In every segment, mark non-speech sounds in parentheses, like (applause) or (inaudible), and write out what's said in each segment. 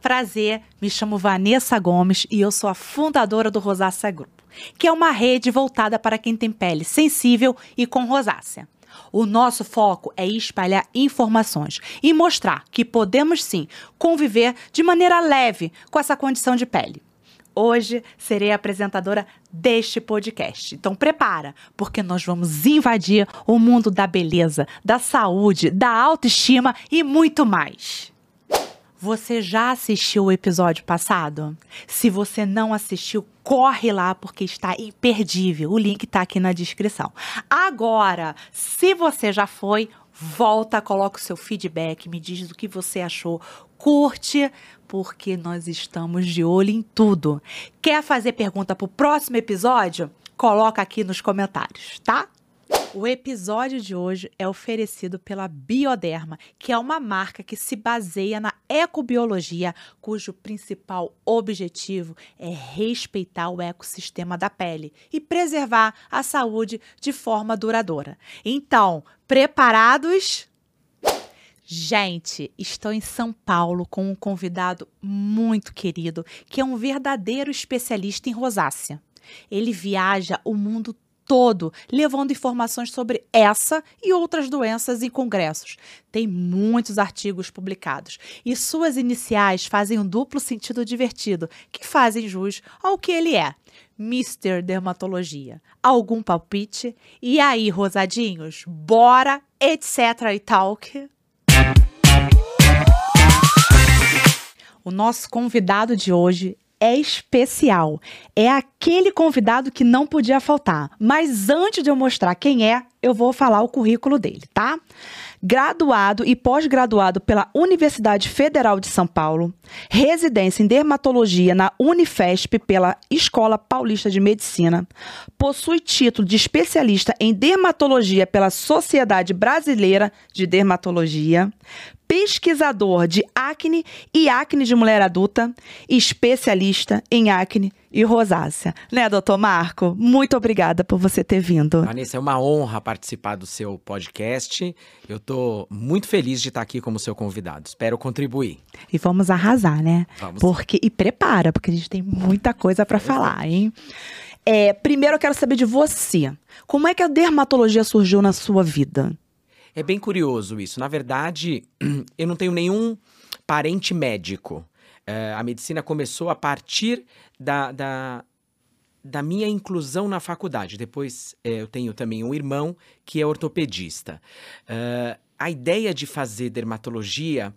Prazer, me chamo Vanessa Gomes e eu sou a fundadora do Rosácea Grupo, que é uma rede voltada para quem tem pele sensível e com rosácea. O nosso foco é espalhar informações e mostrar que podemos sim conviver de maneira leve com essa condição de pele. Hoje serei a apresentadora deste podcast. Então prepara, porque nós vamos invadir o mundo da beleza, da saúde, da autoestima e muito mais. Você já assistiu o episódio passado? Se você não assistiu, corre lá porque está imperdível. O link está aqui na descrição. Agora, se você já foi, volta, coloca o seu feedback, me diz o que você achou, curte, porque nós estamos de olho em tudo. Quer fazer pergunta para o próximo episódio? Coloca aqui nos comentários, tá? O episódio de hoje é oferecido pela Bioderma, que é uma marca que se baseia na ecobiologia, cujo principal objetivo é respeitar o ecossistema da pele e preservar a saúde de forma duradoura. Então, preparados? Gente, estou em São Paulo com um convidado muito querido, que é um verdadeiro especialista em rosácea. Ele viaja o mundo todo, levando informações sobre essa e outras doenças em congressos. Tem muitos artigos publicados e suas iniciais fazem um duplo sentido divertido, que fazem jus ao que ele é. Mr. Dermatologia. Algum palpite? E aí, rosadinhos? Bora, etc e talk? O nosso convidado de hoje é especial. É aquele convidado que não podia faltar. Mas antes de eu mostrar quem é, eu vou falar o currículo dele, tá? Graduado e pós-graduado pela Universidade Federal de São Paulo, residência em dermatologia na Unifesp pela Escola Paulista de Medicina, possui título de especialista em dermatologia pela Sociedade Brasileira de Dermatologia, pesquisador de acne e acne de mulher adulta, especialista em acne e rosácea. Né, doutor Marco? Muito obrigada por você ter vindo. Vanessa, é uma honra participar do seu podcast. Eu estou muito feliz de estar aqui como seu convidado. Espero contribuir. E vamos arrasar, né? Vamos. Porque e prepara, porque a gente tem muita coisa para falar, hein? É, primeiro eu quero saber de você. Como é que a dermatologia surgiu na sua vida? É bem curioso isso. Na verdade, (clears throat) eu não tenho nenhum parente médico. É, a medicina começou a partir da, da, da minha inclusão na faculdade. Depois é, eu tenho também um irmão que é ortopedista. É, a ideia de fazer dermatologia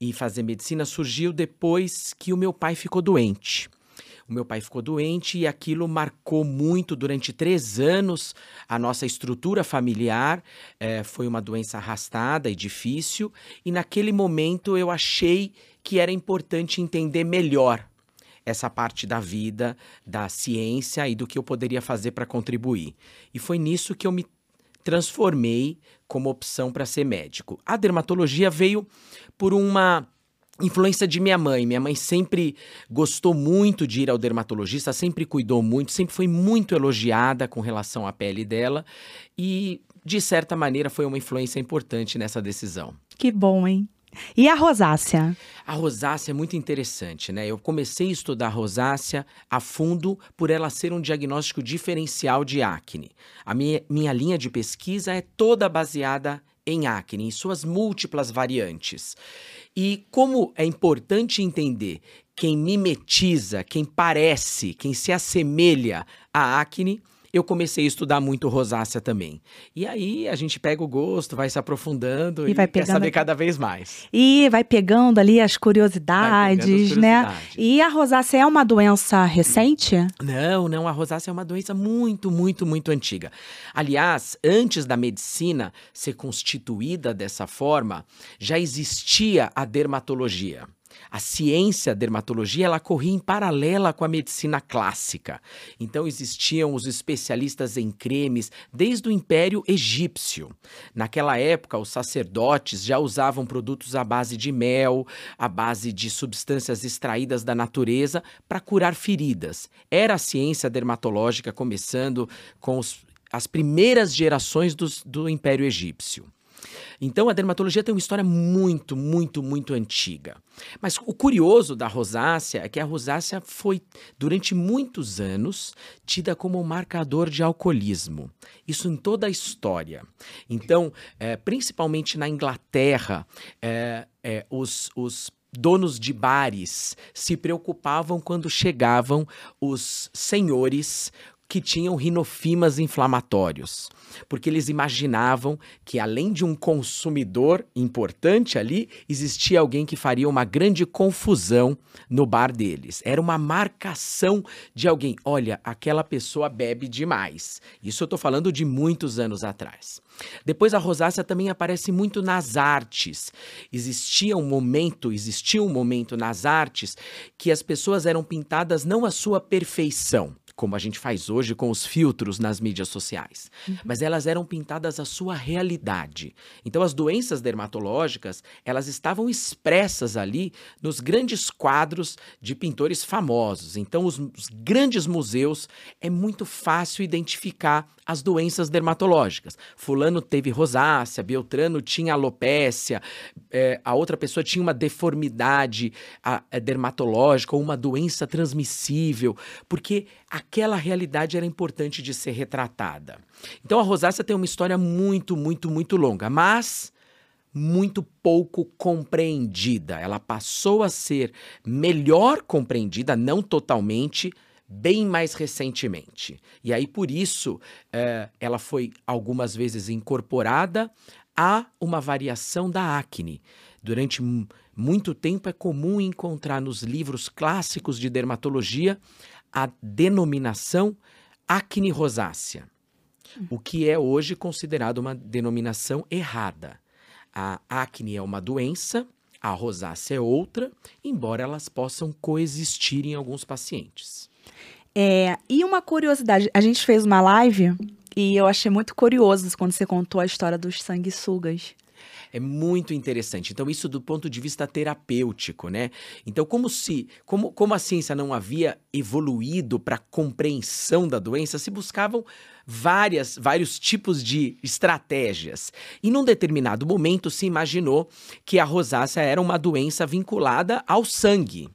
e fazer medicina surgiu depois que o meu pai ficou doente. O meu pai ficou doente e aquilo marcou muito durante três anos a nossa estrutura familiar. É, foi uma doença arrastada e difícil, e naquele momento eu achei que era importante entender melhor essa parte da vida, da ciência e do que eu poderia fazer para contribuir. E foi nisso que eu me transformei como opção para ser médico. A dermatologia veio por uma influência de minha mãe. Minha mãe sempre gostou muito de ir ao dermatologista, sempre cuidou muito, sempre foi muito elogiada com relação à pele dela e de certa maneira foi uma influência importante nessa decisão. Que bom, hein? E a rosácea? A rosácea é muito interessante, né? Eu comecei a estudar rosácea a fundo por ela ser um diagnóstico diferencial de acne. A minha, minha linha de pesquisa é toda baseada em acne, em suas múltiplas variantes. E como é importante entender quem mimetiza, quem parece, quem se assemelha à acne, eu comecei a estudar muito rosácea também. E aí a gente pega o gosto, vai se aprofundando E e, vai quer pegando- saber cada vez mais. E vai pegando ali as curiosidades, as né? curiosidades. E a rosácea é uma doença recente? Não, não, a rosácea é uma doença muito, muito, muito antiga. Aliás, antes da medicina ser constituída dessa forma, já existia a dermatologia. A ciência a dermatologia ela corria em paralela com a medicina clássica. Então existiam os especialistas em cremes desde o Império Egípcio. Naquela época, os sacerdotes já usavam produtos à base de mel, à base de substâncias extraídas da natureza para curar feridas. Era a ciência dermatológica começando com os- as primeiras gerações dos- do Império Egípcio. Então a dermatologia tem uma história muito, muito, muito antiga. Mas o curioso da rosácea é que a rosácea foi, durante muitos anos, tida como um marcador de alcoolismo. Isso em toda a história. Então, é, principalmente na Inglaterra, é, é, os, os donos de bares se preocupavam quando chegavam os senhores que tinham rinofimas inflamatórios, porque eles imaginavam que além de um consumidor importante ali, existia alguém que faria uma grande confusão no bar deles. Era uma marcação de alguém. Olha, aquela pessoa bebe demais. Isso eu estou falando de muitos anos atrás. Depois a rosácea também aparece muito nas artes. Existia um momento, existia um momento nas artes que as pessoas eram pintadas não à sua perfeição, como a gente faz hoje com os filtros nas mídias sociais, uhum. mas elas eram pintadas à sua realidade. Então as doenças dermatológicas, elas estavam expressas ali nos grandes quadros de pintores famosos. Então os, os grandes museus é muito fácil identificar as doenças dermatológicas. Fulano teve rosácea, Beltrano tinha alopécia, é, a outra pessoa tinha uma deformidade a, a dermatológica ou uma doença transmissível, porque aquela realidade era importante de ser retratada. Então a rosácea tem uma história muito, muito, muito longa, mas muito pouco compreendida. Ela passou a ser melhor compreendida, não totalmente, bem mais recentemente. E aí, por isso, é, ela foi algumas vezes incorporada a uma variação da acne. Durante muito tempo é comum encontrar nos livros clássicos de dermatologia a denominação acne rosácea, o que é hoje considerado uma denominação errada. A acne é uma doença, a rosácea é outra, embora elas possam coexistir em alguns pacientes. É, e uma curiosidade, a gente fez uma live e eu achei muito curioso quando você contou a história dos sanguessugas. É muito interessante. Então, isso do ponto de vista terapêutico, né? Então, como se, como, como a ciência não havia evoluído para a compreensão da doença, se buscavam várias, vários tipos de estratégias. E num determinado momento se imaginou que a rosácea era uma doença vinculada ao sangue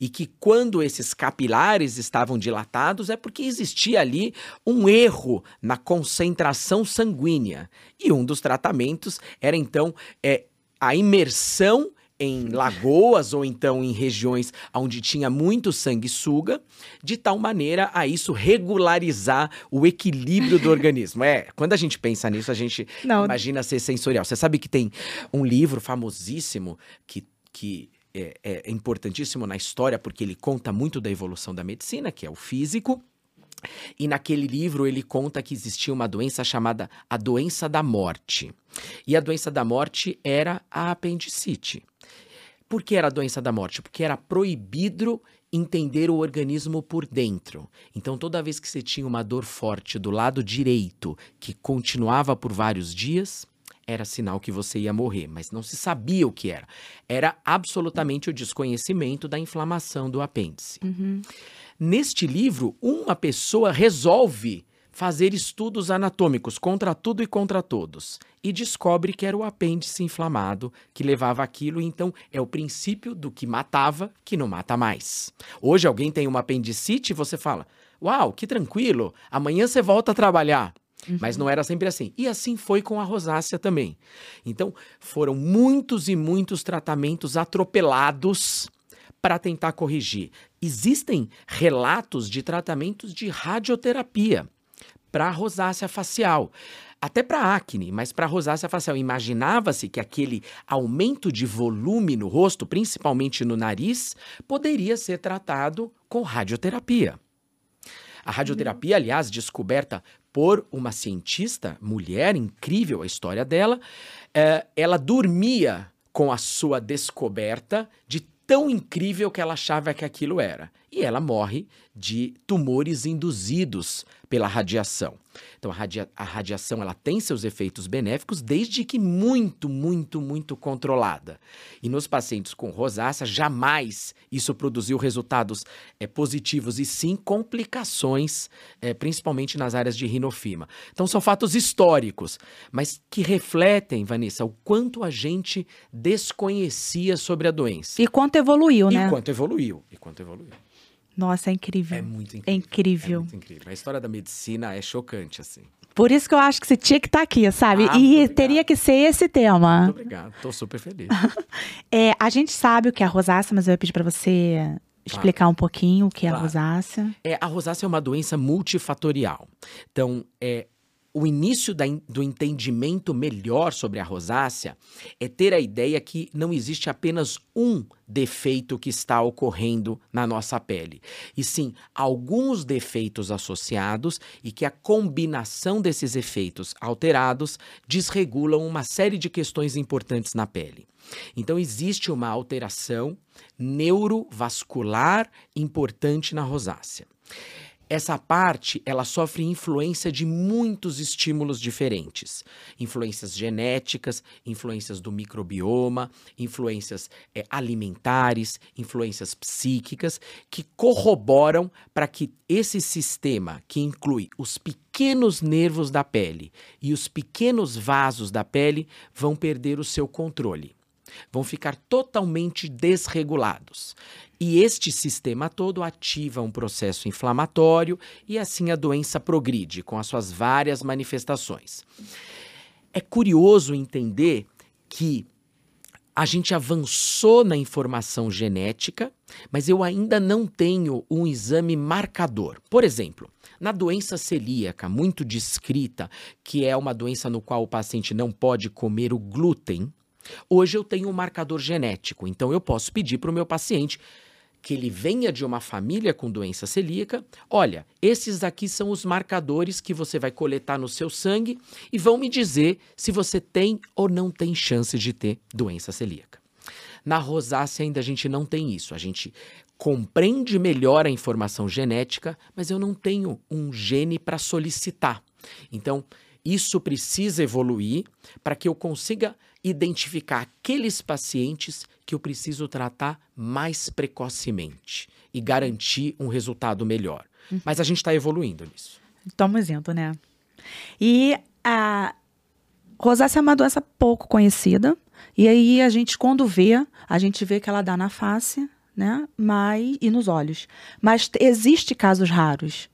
e que quando esses capilares estavam dilatados é porque existia ali um erro na concentração sanguínea. E um dos tratamentos era então é, a imersão em lagoas ou então em regiões onde tinha muito sanguessuga, de tal maneira a isso regularizar o equilíbrio do (laughs) organismo. É, quando a gente pensa nisso, a gente Não. imagina ser sensorial. Você sabe que tem um livro famosíssimo que, que é, é importantíssimo na história porque ele conta muito da evolução da medicina, que é o físico. E naquele livro ele conta que existia uma doença chamada a doença da morte. E a doença da morte era a apendicite. Por que era a doença da morte? Porque era proibido entender o organismo por dentro. Então, toda vez que você tinha uma dor forte do lado direito, que continuava por vários dias, era sinal que você ia morrer, mas não se sabia o que era. Era absolutamente o desconhecimento da inflamação do apêndice. Uhum. Neste livro, uma pessoa resolve fazer estudos anatômicos contra tudo e contra todos e descobre que era o apêndice inflamado que levava aquilo, então é o princípio do que matava que não mata mais. Hoje alguém tem uma apendicite e você fala: "Uau, que tranquilo, amanhã você volta a trabalhar". Uhum. Mas não era sempre assim. E assim foi com a rosácea também. Então, foram muitos e muitos tratamentos atropelados para tentar corrigir. Existem relatos de tratamentos de radioterapia para rosácea facial. Até para acne, mas para rosácea facial. Imaginava-se que aquele aumento de volume no rosto, principalmente no nariz, poderia ser tratado com radioterapia. A radioterapia, aliás, descoberta por uma cientista, mulher, incrível a história dela, é, ela dormia com a sua descoberta de tão incrível que ela achava que aquilo era. E ela morre de tumores induzidos pela radiação. Então a, radia a, radiação ela tem seus efeitos benéficos desde que muito, muito, muito controlada. E nos pacientes com rosácea jamais isso produziu resultados é, positivos e sim complicações, é, principalmente nas áreas de rinofima. Então são fatos históricos, mas que refletem, Vanessa, o quanto a gente desconhecia sobre a doença. E quanto evoluiu, né? E quanto evoluiu. E quanto evoluiu. Nossa, é incrível. É muito incrível. É incrível. É muito incrível. A história da medicina é chocante, assim. Por isso que eu acho que você tinha que estar aqui, sabe? Ah, e teria que ser esse tema. Muito obrigado. Tô super feliz. (laughs) É, a gente sabe o que é a rosácea, mas eu ia pedir para você explicar um pouquinho o que é a Claro. rosácea. É, a rosácea é uma doença multifatorial. Então, é, o início do entendimento melhor sobre a rosácea é ter a ideia que não existe apenas um defeito que está ocorrendo na nossa pele, e sim alguns defeitos associados e que a combinação desses efeitos alterados desregulam uma série de questões importantes na pele. Então, existe uma alteração neurovascular importante na rosácea. Essa parte, ela sofre influência de muitos estímulos diferentes. Influências genéticas, influências do microbioma, influências eh, alimentares, influências psíquicas, que corroboram para que esse sistema, que inclui os pequenos nervos da pele e os pequenos vasos da pele, vão perder o seu controle vão ficar totalmente desregulados. E este sistema todo ativa um processo inflamatório e assim a doença progride com as suas várias manifestações. É curioso entender que a gente avançou na informação genética, mas eu ainda não tenho um exame marcador. Por exemplo, na doença celíaca, muito descrita, que é uma doença no qual o paciente não pode comer o glúten, Hoje eu tenho um marcador genético, então eu posso pedir para o meu paciente que ele venha de uma família com doença celíaca. Olha, esses aqui são os marcadores que você vai coletar no seu sangue e vão me dizer se você tem ou não tem chance de ter doença celíaca. Na rosácea ainda a gente não tem isso. A gente compreende melhor a informação genética, mas eu não tenho um gene para solicitar. Então, isso precisa evoluir para que eu consiga identificar aqueles pacientes que eu preciso tratar mais precocemente e garantir um resultado melhor. Mas a gente está evoluindo nisso. Estamos indo, né? E a rosácea é uma doença pouco conhecida. E aí a gente, quando vê, a gente vê que ela dá na face, né? Mas, e nos olhos. Mas existe casos raros.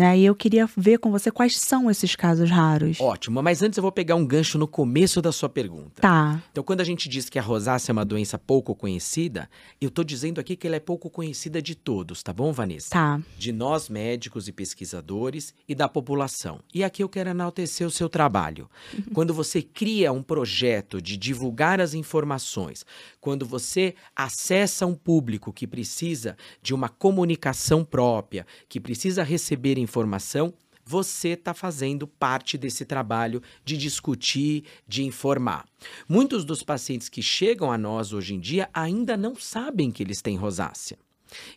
Né? E eu queria ver com você quais são esses casos raros. Ótimo, mas antes eu vou pegar um gancho no começo da sua pergunta. Tá. Então, quando a gente diz que a rosácea é uma doença pouco conhecida, eu estou dizendo aqui que ela é pouco conhecida de todos, tá bom, Vanessa? Tá. De nós médicos e pesquisadores e da população. E aqui eu quero enaltecer o seu trabalho. (laughs) Quando você cria um projeto de divulgar as informações, quando você acessa um público que precisa de uma comunicação própria, que precisa receber informação, você está fazendo parte desse trabalho de discutir, de informar. Muitos dos pacientes que chegam a nós hoje em dia ainda não sabem que eles têm rosácea.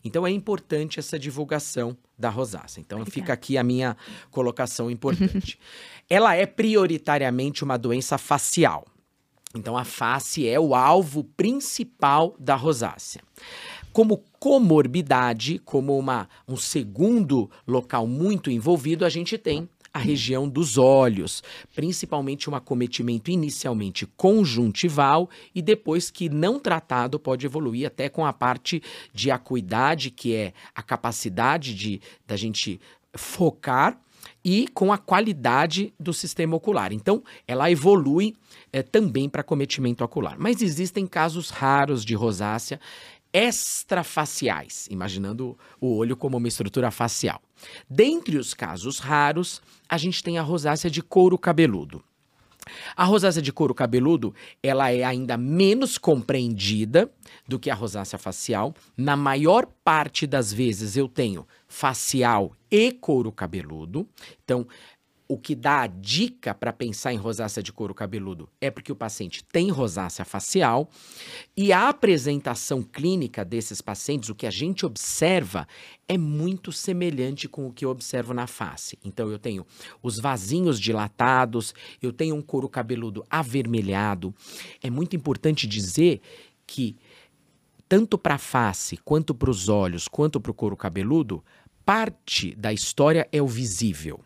Então é importante essa divulgação da rosácea. Então Obrigada. fica aqui a minha colocação importante. (laughs) Ela é prioritariamente uma doença facial. Então a face é o alvo principal da rosácea. Como comorbidade, como uma, um segundo local muito envolvido, a gente tem a região dos olhos, principalmente um acometimento inicialmente conjuntival e depois que não tratado pode evoluir até com a parte de acuidade, que é a capacidade de da gente focar e com a qualidade do sistema ocular. Então, ela evolui eh, também para acometimento ocular. Mas existem casos raros de rosácea extrafaciais, imaginando o olho como uma estrutura facial. Dentre os casos raros, a gente tem a rosácea de couro cabeludo. A rosácea de couro cabeludo, ela é ainda menos compreendida do que a rosácea facial. Na maior parte das vezes eu tenho facial e couro cabeludo. Então, o que dá a dica para pensar em rosácea de couro cabeludo é porque o paciente tem rosácea facial e a apresentação clínica desses pacientes, o que a gente observa, é muito semelhante com o que eu observo na face. Então eu tenho os vasinhos dilatados, eu tenho um couro cabeludo avermelhado. É muito importante dizer que tanto para a face, quanto para os olhos, quanto para o couro cabeludo, parte da história é o visível.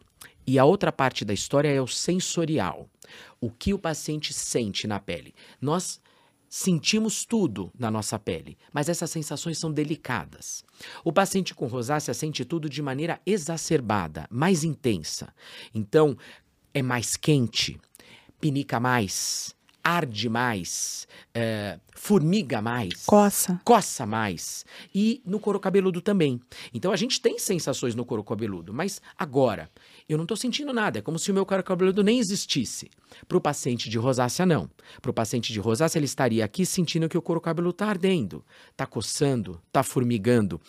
E a outra parte da história é o sensorial. O que o paciente sente na pele. Nós sentimos tudo na nossa pele, mas essas sensações são delicadas. O paciente com rosácea sente tudo de maneira exacerbada, mais intensa. Então, é mais quente, pinica mais, arde mais, é, formiga mais. Coça. Coça mais. E no couro cabeludo também. Então a gente tem sensações no couro cabeludo, mas agora eu não estou sentindo nada. É como se o meu couro cabeludo nem existisse. Para o paciente de rosácea, não. Para o paciente de rosácea, ele estaria aqui sentindo que o couro cabeludo está ardendo, está coçando, está formigando.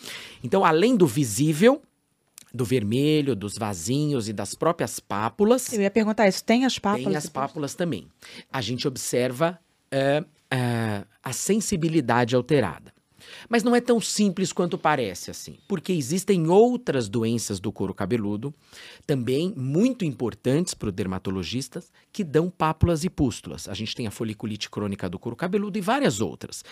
Então, além do visível, do vermelho, dos vasinhos e das próprias pápulas. Eu ia perguntar isso, tem as pápulas? Tem as pápulas também. A gente observa uh, uh, a sensibilidade alterada. Mas não é tão simples quanto parece assim, porque existem outras doenças do couro cabeludo, também muito importantes para o dermatologista, que dão pápulas e pústulas. A gente tem a foliculite crônica do couro cabeludo e várias outras.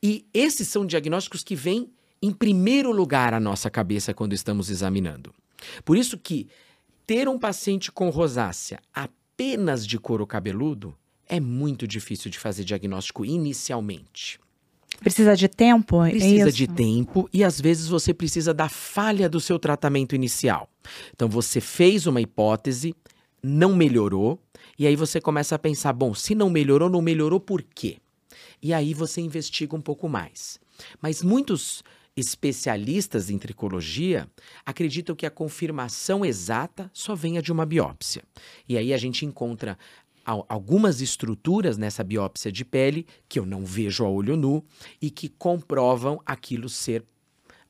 E esses são diagnósticos que vêm em primeiro lugar a nossa cabeça quando estamos examinando. Por isso que ter um paciente com rosácea apenas de couro cabeludo é muito difícil de fazer diagnóstico inicialmente. Precisa de tempo? É precisa é de tempo e às vezes você precisa da falha do seu tratamento inicial. Então você fez uma hipótese, não melhorou, e aí você começa a pensar: bom, se não melhorou, não melhorou por quê? E aí você investiga um pouco mais. Mas muitos especialistas em tricologia acreditam que a confirmação exata só venha de uma biópsia. E aí a gente encontra algumas estruturas nessa biópsia de pele que eu não vejo a olho nu e que comprovam aquilo ser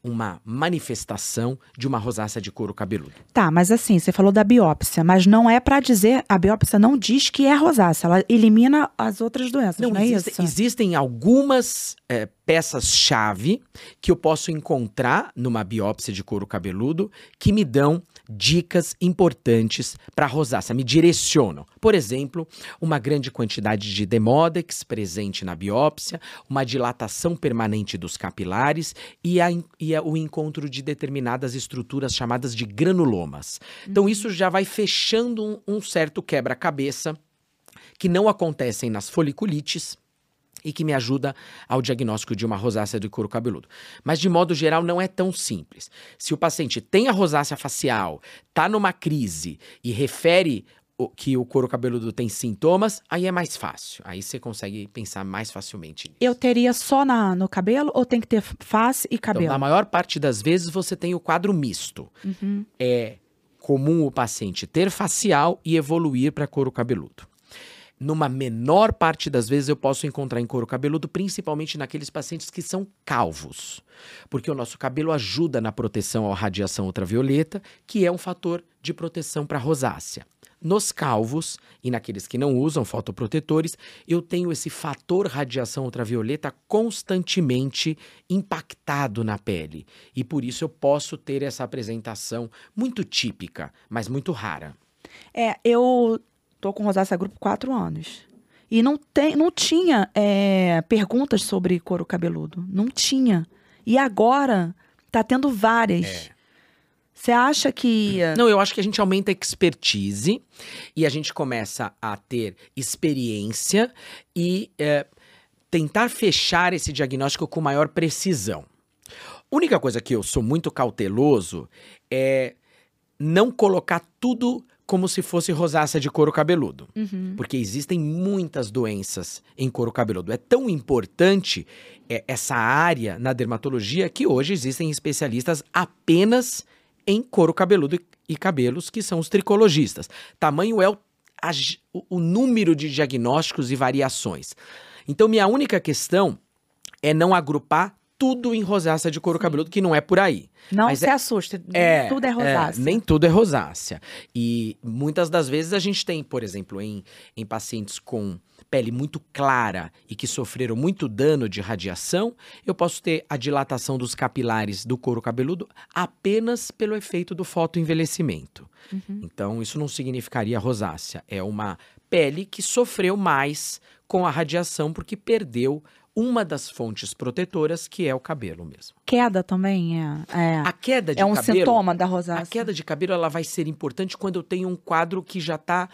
uma manifestação de uma rosácea de couro cabeludo. Tá, mas assim, você falou da biópsia, mas não é para dizer, a biópsia não diz que é rosácea, ela elimina as outras doenças, não, não é existe, isso? Existem algumas é, peças-chave que eu posso encontrar numa biópsia de couro cabeludo que me dão dicas importantes para a rosácea, me direcionam. Por exemplo, uma grande quantidade de demodex presente na biópsia, uma dilatação permanente dos capilares e, a, e a, o encontro de determinadas estruturas chamadas de granulomas. Então, isso já vai fechando um, um certo quebra-cabeça que não acontecem nas foliculites e que me ajuda ao diagnóstico de uma rosácea de couro cabeludo. Mas de modo geral não é tão simples. Se o paciente tem a rosácea facial, está numa crise e refere que o couro cabeludo tem sintomas, aí é mais fácil. Aí você consegue pensar mais facilmente nisso. Eu teria só na, no cabelo ou tem que ter face e cabelo? Então, na maior parte das vezes você tem o quadro misto. Uhum. É comum o paciente ter facial e evoluir para couro cabeludo numa menor parte das vezes eu posso encontrar em couro cabeludo, principalmente naqueles pacientes que são calvos, porque o nosso cabelo ajuda na proteção à radiação ultravioleta, que é um fator de proteção para rosácea. Nos calvos e naqueles que não usam fotoprotetores, eu tenho esse fator radiação ultravioleta constantemente impactado na pele. E por isso eu posso ter essa apresentação muito típica, mas muito rara. É, eu Tô com rosácea grupo quatro anos. E não, tem, não tinha é, perguntas sobre couro cabeludo. Não tinha. E agora tá tendo várias. É. Você acha que. (clears throat) Não, eu acho que a gente aumenta a expertise e a gente começa a ter experiência e é, tentar fechar esse diagnóstico com maior precisão. Única coisa que eu sou muito cauteloso é não colocar tudo como se fosse rosácea de couro cabeludo. Uhum. Porque existem muitas doenças em couro cabeludo. É tão importante é, essa área na dermatologia que hoje existem especialistas apenas em couro cabeludo e cabelos, que são os tricologistas. Tamanho é o, a, o número de diagnósticos e variações. Então, minha única questão é não agrupar tudo em rosácea de couro cabeludo, que não é por aí. Não Mas se assuste, nem tudo é rosácea. nem tudo é rosácea. E muitas das vezes a gente tem, por exemplo, em, em pacientes com pele muito clara e que sofreram muito dano de radiação, eu posso ter a dilatação dos capilares do couro cabeludo apenas pelo efeito do fotoenvelhecimento. Uhum. Então, isso não significaria rosácea. É uma pele que sofreu mais com a radiação porque perdeu uma das fontes protetoras, que é o cabelo mesmo. Queda também é. É, A queda de é um cabelo, sintoma da rosácea. a queda de cabelo ela vai ser importante quando eu tenho um quadro que já está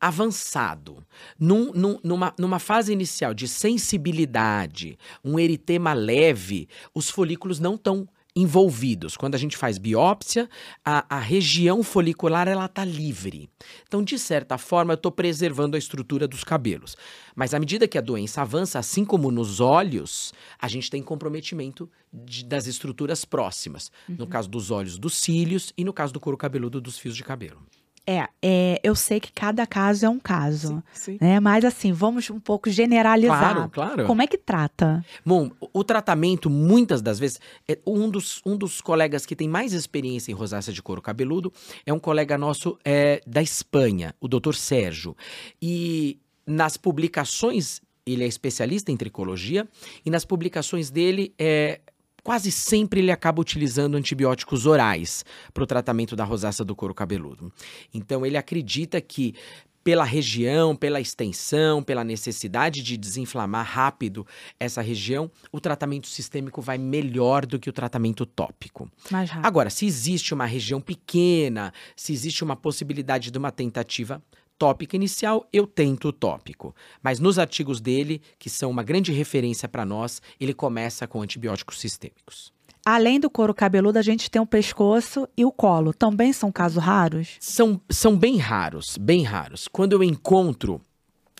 avançado. Num- num- numa, numa fase inicial de sensibilidade, um eritema leve, os folículos não estão envolvidos. Quando a gente faz biópsia, a, a região folicular ela está livre. Então, de certa forma, eu estou preservando a estrutura dos cabelos. Mas à medida que a doença avança, assim como nos olhos, a gente tem comprometimento de- das estruturas próximas. No caso dos olhos, dos cílios e no caso do couro cabeludo, dos fios de cabelo. É, é, eu sei que cada caso é um caso. sim. Né? Mas assim, vamos um pouco generalizar. Claro, claro. Como é que trata? Bom, o- o tratamento, muitas das vezes, é um dos, um dos colegas que tem mais experiência em rosácea de couro cabeludo é um colega nosso é, da Espanha, o Dr. Sérgio. E nas publicações, ele é especialista em tricologia, e nas publicações dele, é, quase sempre ele acaba utilizando antibióticos orais para o tratamento da rosácea do couro cabeludo. Então, ele acredita que pela região, pela extensão, pela necessidade de desinflamar rápido essa região, o tratamento sistêmico vai melhor do que o tratamento tópico. Mais rápido. Agora, se existe uma região pequena, se existe uma possibilidade de uma tentativa tópica inicial, eu tento o tópico. Mas nos artigos dele, que são uma grande referência para nós, ele começa com antibióticos sistêmicos. Além do couro cabeludo, a gente tem o pescoço e o colo. Também são casos raros? São, são bem raros, bem raros. Quando eu encontro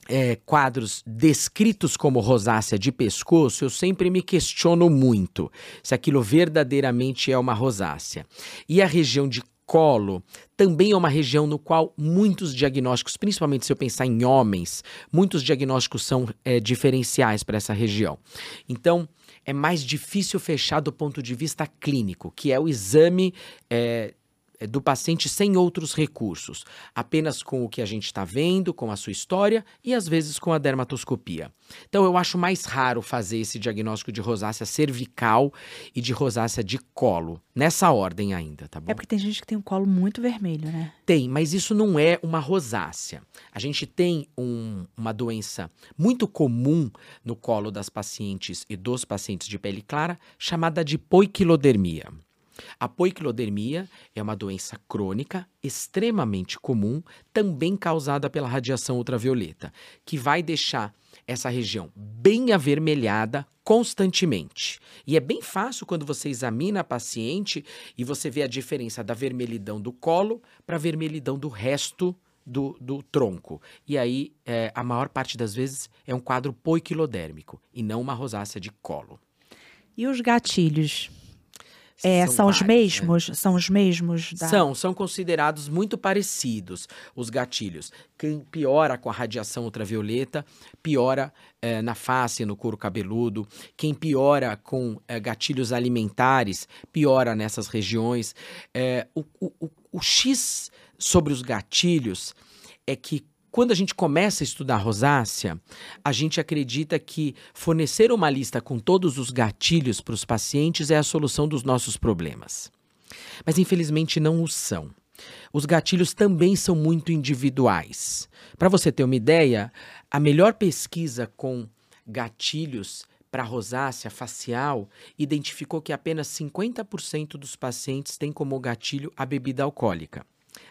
é, quadros descritos como rosácea de pescoço, eu sempre me questiono muito se aquilo verdadeiramente é uma rosácea. E a região de colo também é uma região no qual muitos diagnósticos, principalmente se eu pensar em homens, muitos diagnósticos são é, diferenciais para essa região. Então, é mais difícil fechar do ponto de vista clínico, que é o exame é, do paciente sem outros recursos, apenas com o que a gente está vendo, com a sua história e às vezes com a dermatoscopia. Então eu acho mais raro fazer esse diagnóstico de rosácea cervical e de rosácea de colo, nessa ordem ainda, tá bom? É porque tem gente que tem o colo muito vermelho, né? Tem, mas isso não é uma rosácea. A gente tem um- uma doença muito comum no colo das pacientes e dos pacientes de pele clara, chamada de poiquilodermia. A poiquilodermia é uma doença crônica extremamente comum, também causada pela radiação ultravioleta, que vai deixar essa região bem avermelhada constantemente. E é bem fácil quando você examina a paciente e você vê a diferença da vermelhidão do colo para a vermelhidão do resto do, do tronco. E aí, é, a maior parte das vezes, é um quadro poiquilodérmico e não uma rosácea de colo. E os gatilhos? É, são, os vários, né? mesmos? São os mesmos da... São, são considerados muito parecidos os gatilhos. Quem piora com a radiação ultravioleta, piora eh, na face, no couro cabeludo. Quem piora com eh, gatilhos alimentares, piora nessas regiões. Eh, o, o- o- o X sobre os gatilhos é que quando a gente começa a estudar rosácea, a gente acredita que fornecer uma lista com todos os gatilhos para os pacientes é a solução dos nossos problemas mas infelizmente não o são. Os gatilhos também são muito individuais. Para você ter uma ideia, a melhor pesquisa com gatilhos para rosácea facial identificou que apenas 50% dos pacientes têm como gatilho a bebida alcoólica.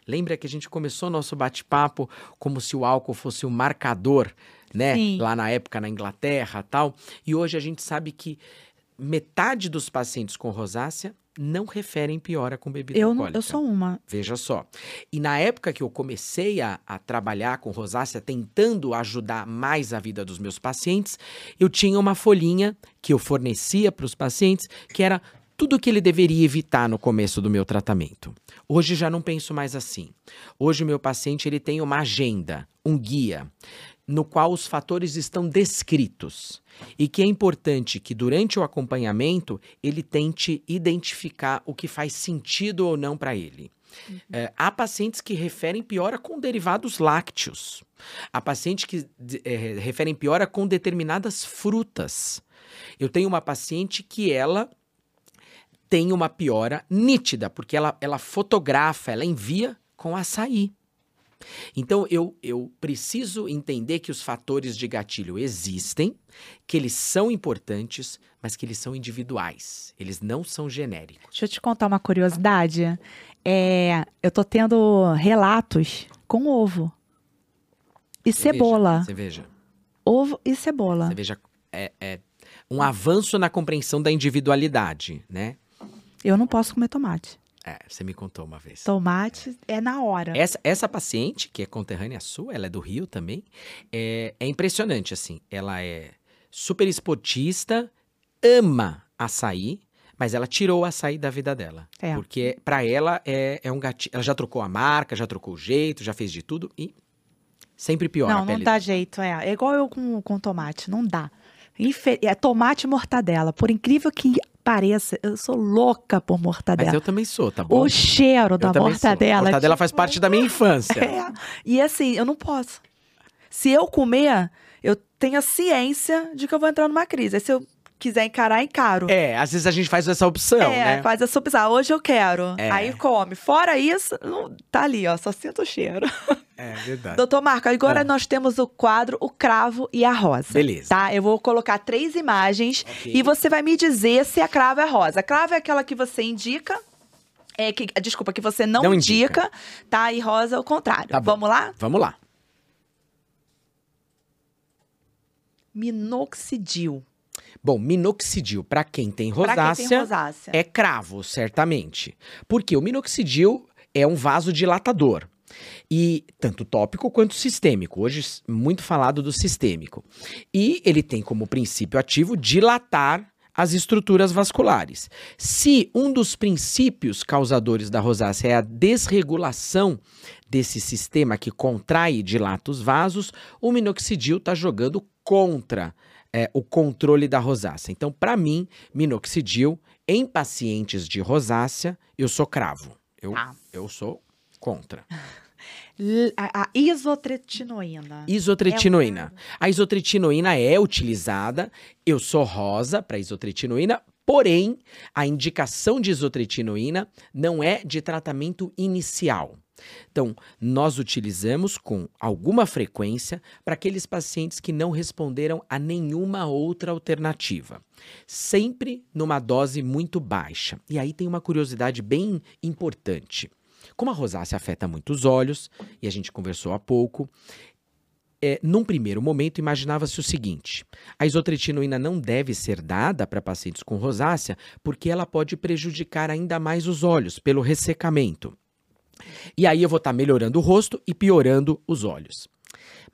Lembra que a gente começou nosso bate-papo como se o álcool fosse o marcador, né? Sim. Lá na época na Inglaterra, tal. E hoje a gente sabe que metade dos pacientes com rosácea não referem piora com bebida Eu, não- alcoólica. eu sou uma. Veja só. E na época que eu comecei a, a trabalhar com rosácea, tentando ajudar mais a vida dos meus pacientes, eu tinha uma folhinha que eu fornecia para os pacientes, que era tudo o que ele deveria evitar no começo do meu tratamento. Hoje já não penso mais assim. Hoje o meu paciente ele tem uma agenda, um guia. no qual os fatores estão descritos e que é importante que durante o acompanhamento ele tente identificar o que faz sentido ou não para ele. É, há pacientes que referem piora com derivados lácteos. Há pacientes que é, referem piora com determinadas frutas. Eu tenho uma paciente que ela tem uma piora nítida, porque ela, ela fotografa, ela envia com açaí. Então eu, eu preciso entender que os fatores de gatilho existem, que eles são importantes, mas que eles são individuais. Eles não são genéricos. Deixa eu te contar uma curiosidade. É, eu tô tendo relatos com ovo e Você cebola. Veja, você veja. Ovo e cebola. Você veja. É, é um avanço na compreensão da individualidade, né? Eu não posso comer tomate. É, você me contou uma vez. Tomate é na hora. Essa, essa paciente, que é conterrânea sua, ela é do Rio também, é, é impressionante, assim. Ela é super esportista, ama açaí, mas ela tirou o açaí da vida dela. É. Porque pra ela é, é um gatilho. Ela já trocou a marca, já trocou o jeito, já fez de tudo e sempre piora não, não dá jeito. É, é igual eu com, com tomate. Não dá. É tomate e mortadela. Por incrível que pareça, eu sou louca por Mas mortadela. eu também sou, tá bom? O cheiro Eu da também sou. mortadela. Mortadela tipo, faz parte da minha infância. (laughs) É. E assim, eu não posso. Se eu comer, eu tenho a ciência de que eu vou entrar numa crise. Aí se eu quiser encarar, encaro. É, às vezes a gente faz essa opção, É, né? faz essa opção. Ah, Hoje eu quero. É. Aí come. Fora isso, não- tá ali, ó. Só sinto o cheiro. É verdade. Doutor Marco, agora Ah. nós temos o quadro O Cravo e a Rosa. Beleza. Tá? Eu vou colocar três imagens Ok. e você vai me dizer se a cravo é rosa. A cravo é aquela que você indica. É que, desculpa, que você não, Não indica, indica. tá? E rosa é o contrário. Tá. Vamos lá? Vamos lá. Minoxidil. Bom, minoxidil, pra quem tem rosácea, quem tem rosácea. é cravo, certamente. Porque o minoxidil é um vasodilatador. E tanto tópico quanto sistêmico. Hoje, muito falado do sistêmico. E ele tem como princípio ativo dilatar as estruturas vasculares. Se um dos princípios causadores da rosácea é a desregulação desse sistema que contrai e dilata os vasos, o minoxidil está jogando contra é, o controle da rosácea. Então, para mim, minoxidil em pacientes de rosácea, eu sou cravo. Eu, Tá. eu sou contra. A, a isotretinoína. Isotretinoína. A isotretinoína é utilizada, eu sou rosa para isotretinoína, porém, a indicação de isotretinoína não é de tratamento inicial. Então, nós utilizamos com alguma frequência para aqueles pacientes que não responderam a nenhuma outra alternativa. Sempre numa dose muito baixa. E aí tem uma curiosidade bem importante. Como a rosácea afeta muito os olhos, e a gente conversou há pouco, é, num primeiro momento, imaginava-se o seguinte: a isotretinoína não deve ser dada para pacientes com rosácea porque ela pode prejudicar ainda mais os olhos pelo ressecamento. E aí eu vou estar melhorando o rosto e piorando os olhos.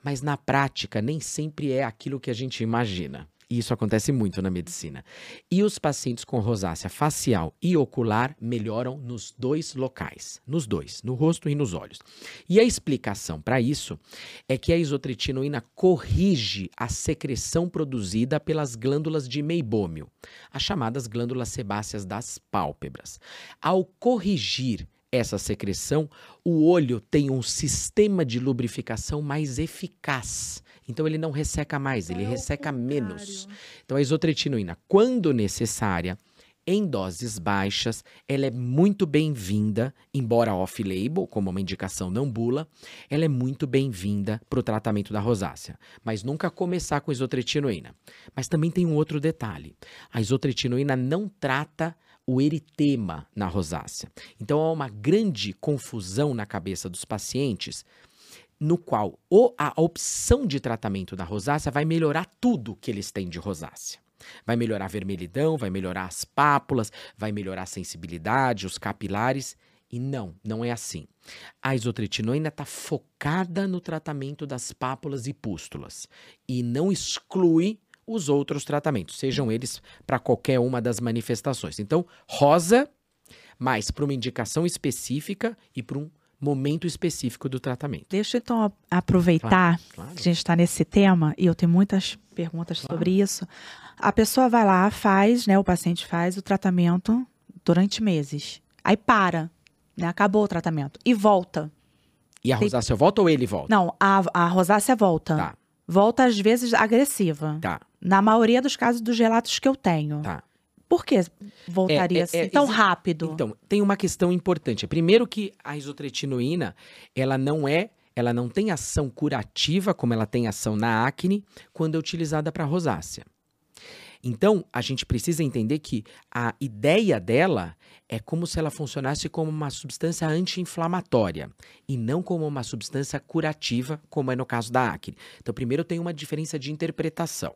Mas na prática, nem sempre é aquilo que a gente imagina. E isso acontece muito na medicina. E os pacientes com rosácea facial e ocular melhoram nos dois locais, nos dois, no rosto e nos olhos. E a explicação para isso é que a isotretinoína corrige a secreção produzida pelas glândulas de meibômio, as chamadas glândulas sebáceas das pálpebras. Ao corrigir essa secreção, o olho tem um sistema de lubrificação mais eficaz. Então ele não resseca mais, ele É resseca menos. Então a isotretinoína, quando necessária, em doses baixas, ela é muito bem-vinda, embora off-label, como uma indicação não bula, ela é muito bem-vinda para o tratamento da rosácea. Mas nunca começar com isotretinoína. Mas também tem um outro detalhe. A isotretinoína não trata o eritema na rosácea. Então há uma grande confusão na cabeça dos pacientes no qual o- a opção de tratamento da rosácea vai melhorar tudo que eles têm de rosácea. Vai melhorar a vermelhidão, vai melhorar as pápulas, vai melhorar a sensibilidade, os capilares. E não, não é assim. A isotretinoína está focada no tratamento das pápulas e pústulas e não exclui os outros tratamentos, sejam eles para qualquer uma das manifestações. Então, rosa, mas para uma indicação específica e para um momento específico do tratamento. Deixa eu então aproveitar Claro. que a gente está nesse tema e eu tenho muitas perguntas Claro. sobre isso. A pessoa vai lá, faz, né? O paciente faz o tratamento durante meses. Aí para, né? Acabou o tratamento. E volta. E a Tem- rosácea volta ou ele volta? Não, a, a rosácea volta. Tá, Volta às vezes agressiva. tá, Na maioria dos casos dos relatos que eu tenho. tá. Por que voltaria É, é, assim é, tão rápido? Então, tem uma questão importante. Primeiro que a isotretinoína, ela não é, ela não tem ação curativa como ela tem ação na acne quando é utilizada para rosácea. Então, a gente precisa entender que a ideia dela é como se ela funcionasse como uma substância anti-inflamatória e não como uma substância curativa, como é no caso da acne. Então, primeiro tem uma diferença de interpretação.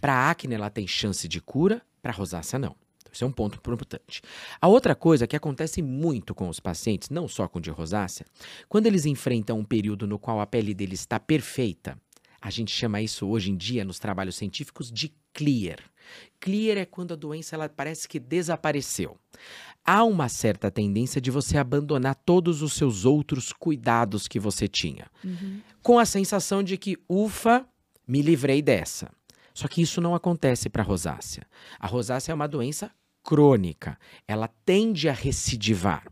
Para a acne, ela tem chance de cura, para rosácea, não. Então, Isso é um ponto importante. A outra coisa que acontece muito com os pacientes, não só com de rosácea, quando eles enfrentam um período no qual a pele deles está perfeita, a gente chama isso hoje em dia nos trabalhos científicos de clear. Clear é quando a doença ela parece que desapareceu. Há uma certa tendência de você abandonar todos os seus outros cuidados que você tinha, Uhum. com a sensação de que, ufa, me livrei dessa. Só que isso não acontece para a rosácea. A rosácea é uma doença crônica, ela tende a recidivar.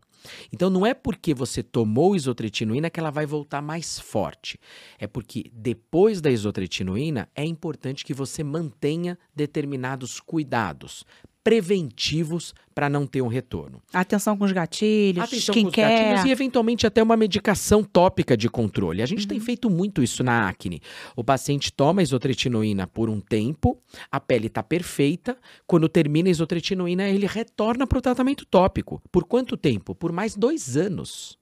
Então não é porque você tomou isotretinoína que ela vai voltar mais forte. É porque depois da isotretinoína é importante que você mantenha determinados cuidados preventivos para não ter um retorno. Atenção com os gatilhos, Atenção com os skincare. gatilhos e eventualmente até uma medicação tópica de controle. A gente tem feito muito isso na acne. O paciente toma isotretinoína por um tempo, a pele está perfeita. Quando termina a isotretinoína, ele retorna para o tratamento tópico. Por quanto tempo? Por mais dois anos.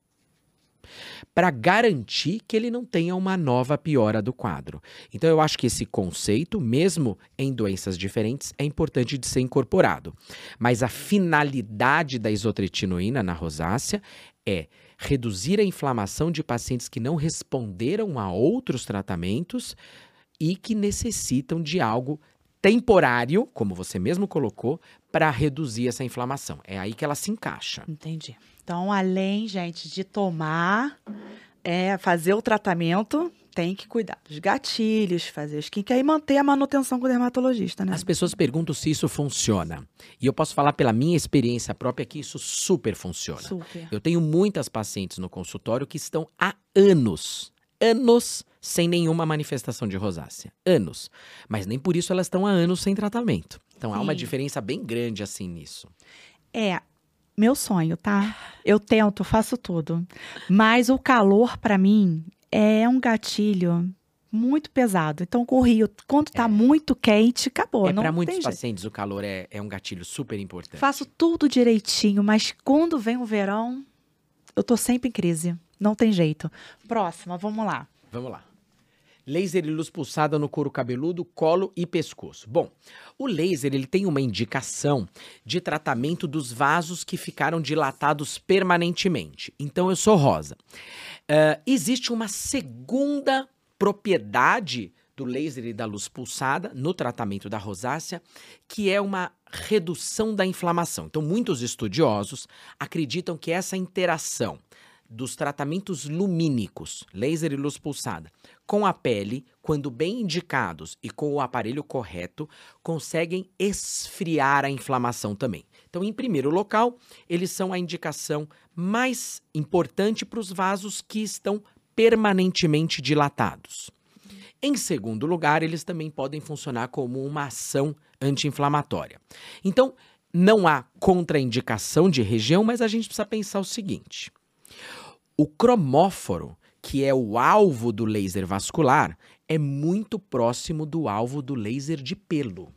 Para garantir que ele não tenha uma nova piora do quadro. Então, eu acho que esse conceito, mesmo em doenças diferentes, é importante de ser incorporado. Mas a finalidade da isotretinoína na rosácea é reduzir a inflamação de pacientes que não responderam a outros tratamentos e que necessitam de algo temporário, como você mesmo colocou, para reduzir essa inflamação. É aí que ela se encaixa. Entendi. Então, além, gente, de tomar, é, fazer o tratamento, tem que cuidar dos gatilhos, fazer skincare e manter a manutenção com o dermatologista, né? As pessoas perguntam se isso funciona. E eu posso falar pela minha experiência própria que isso super funciona. Super. Eu tenho muitas pacientes no consultório que estão há anos, anos sem nenhuma manifestação de rosácea. Anos. Mas nem por isso elas estão há anos sem tratamento. Então há uma Sim. diferença bem grande assim nisso. É, meu sonho, tá? Eu tento, faço tudo. Mas o calor, pra mim, é um gatilho muito pesado. Então, com o Rio, quando tá muito quente, acabou. é não para muitos jeito. pacientes o calor é, é um gatilho super importante. Faço tudo direitinho, mas quando vem o verão, eu tô sempre em crise. Não tem jeito. Próxima, vamos lá. Vamos lá. Laser e luz pulsada no couro cabeludo, colo e pescoço. Bom, o laser ele tem uma indicação de tratamento dos vasos que ficaram dilatados permanentemente. Então eu sou rosa. Ah, existe uma segunda propriedade do laser e da luz pulsada no tratamento da rosácea, que é uma redução da inflamação. Então, muitos estudiosos acreditam que essa interação dos tratamentos lumínicos, laser e luz pulsada, com a pele, quando bem indicados e com o aparelho correto, conseguem esfriar a inflamação também. Então, em primeiro local, eles são a indicação mais importante para os vasos que estão permanentemente dilatados. Em segundo lugar, eles também podem funcionar como uma ação anti-inflamatória. Então, não há contraindicação de região, mas a gente precisa pensar o seguinte: o cromóforo, que é o alvo do laser vascular, é muito próximo do alvo do laser de pelo.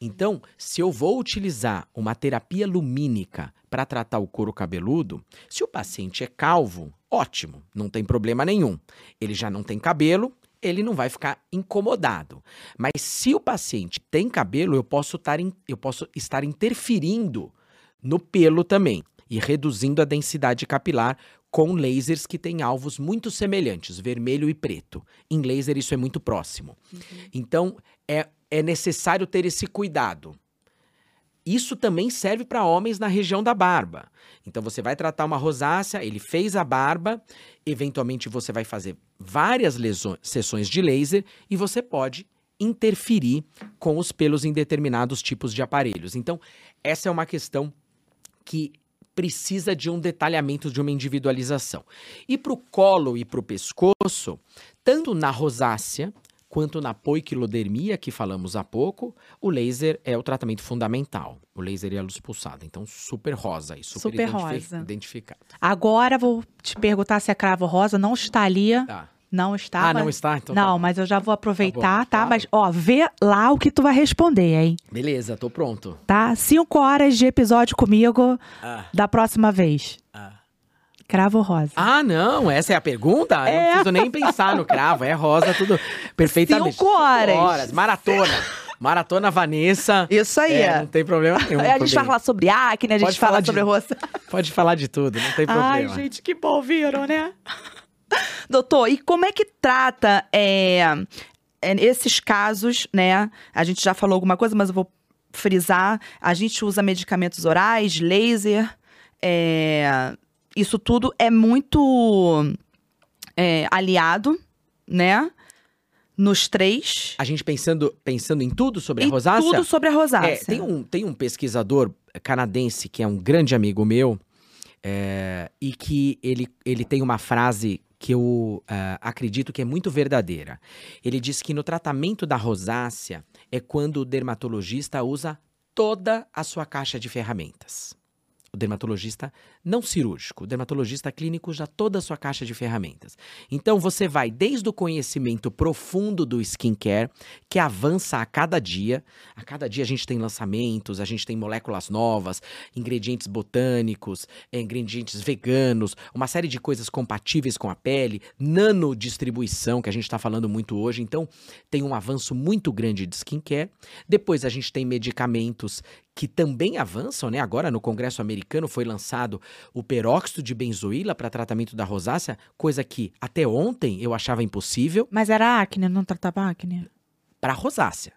Então, se eu vou utilizar uma terapia lumínica para tratar o couro cabeludo, se o paciente é calvo, ótimo, não tem problema nenhum. Ele já não tem cabelo, ele não vai ficar incomodado. Mas se o paciente tem cabelo, eu posso estar, eu posso estar interferindo no pelo também e reduzindo a densidade capilar com lasers que têm alvos muito semelhantes, vermelho e preto. Em laser isso é muito próximo. Então é, é necessário ter esse cuidado. isso também serve para homens na região da barba. Então você vai tratar uma rosácea, ele fez a barba, eventualmente você vai fazer várias lesões, sessões de laser e você pode interferir com os pelos em determinados tipos de aparelhos. Então, essa é uma questão que precisa de um detalhamento, de uma individualização. E para o colo e para o pescoço, tanto na rosácea quanto na poiquilodermia, que falamos há pouco, o laser é o tratamento fundamental. O laser e a luz pulsada. Então, super rosa e super, Super identifi- rosa. identificado. Agora vou te perguntar se a cravo rosa não está ali. Tá. Não está. Ah, mas- não está? Então não, tá. mas eu já vou aproveitar, tá? claro. Mas, ó, vê lá o que tu vai responder, hein? Beleza, tô pronto. Tá? Cinco horas de episódio comigo Ah, da próxima vez. ah. Cravo rosa. Ah, não, essa é a pergunta? Eu É. não preciso nem pensar no cravo, é rosa, tudo perfeitamente. Cinco horas. maratona. Maratona Vanessa. Isso aí. É, não tem problema nenhum. a gente falar sobre acne, a gente Pode fala falar de- sobre roça. Pode falar de tudo, não tem problema. Ai, gente, que bom, viram, né? (laughs) Doutor, e como é que trata é, é, esses casos, né? A gente já falou alguma coisa, mas eu vou frisar. A gente usa medicamentos orais, laser. é, isso tudo é muito é, aliado, né? Nos três. A gente pensando, pensando em tudo sobre a E rosácea? tudo sobre a rosácea. É, tem um, tem um pesquisador canadense que é um grande amigo meu é, e que ele, ele tem uma frase que eu ah, acredito que é muito verdadeira. Ele diz que no tratamento da rosácea é quando o dermatologista usa toda a sua caixa de ferramentas. O dermatologista não cirúrgico, o dermatologista clínico usa toda a sua caixa de ferramentas. Então você vai desde o conhecimento profundo do skincare, que avança a cada dia. A cada dia a gente tem lançamentos, a gente tem moléculas novas, ingredientes botânicos, eh, ingredientes veganos, uma série de coisas compatíveis com a pele, nanodistribuição, que a gente está falando muito hoje. Então tem um avanço muito grande de skincare. Depois a gente tem medicamentos que também avançam, né? Agora no Congresso americano foi lançado o peróxido de benzoíla para tratamento da rosácea, coisa que até ontem eu achava impossível Mas era acne, não tratava acne? para rosácea.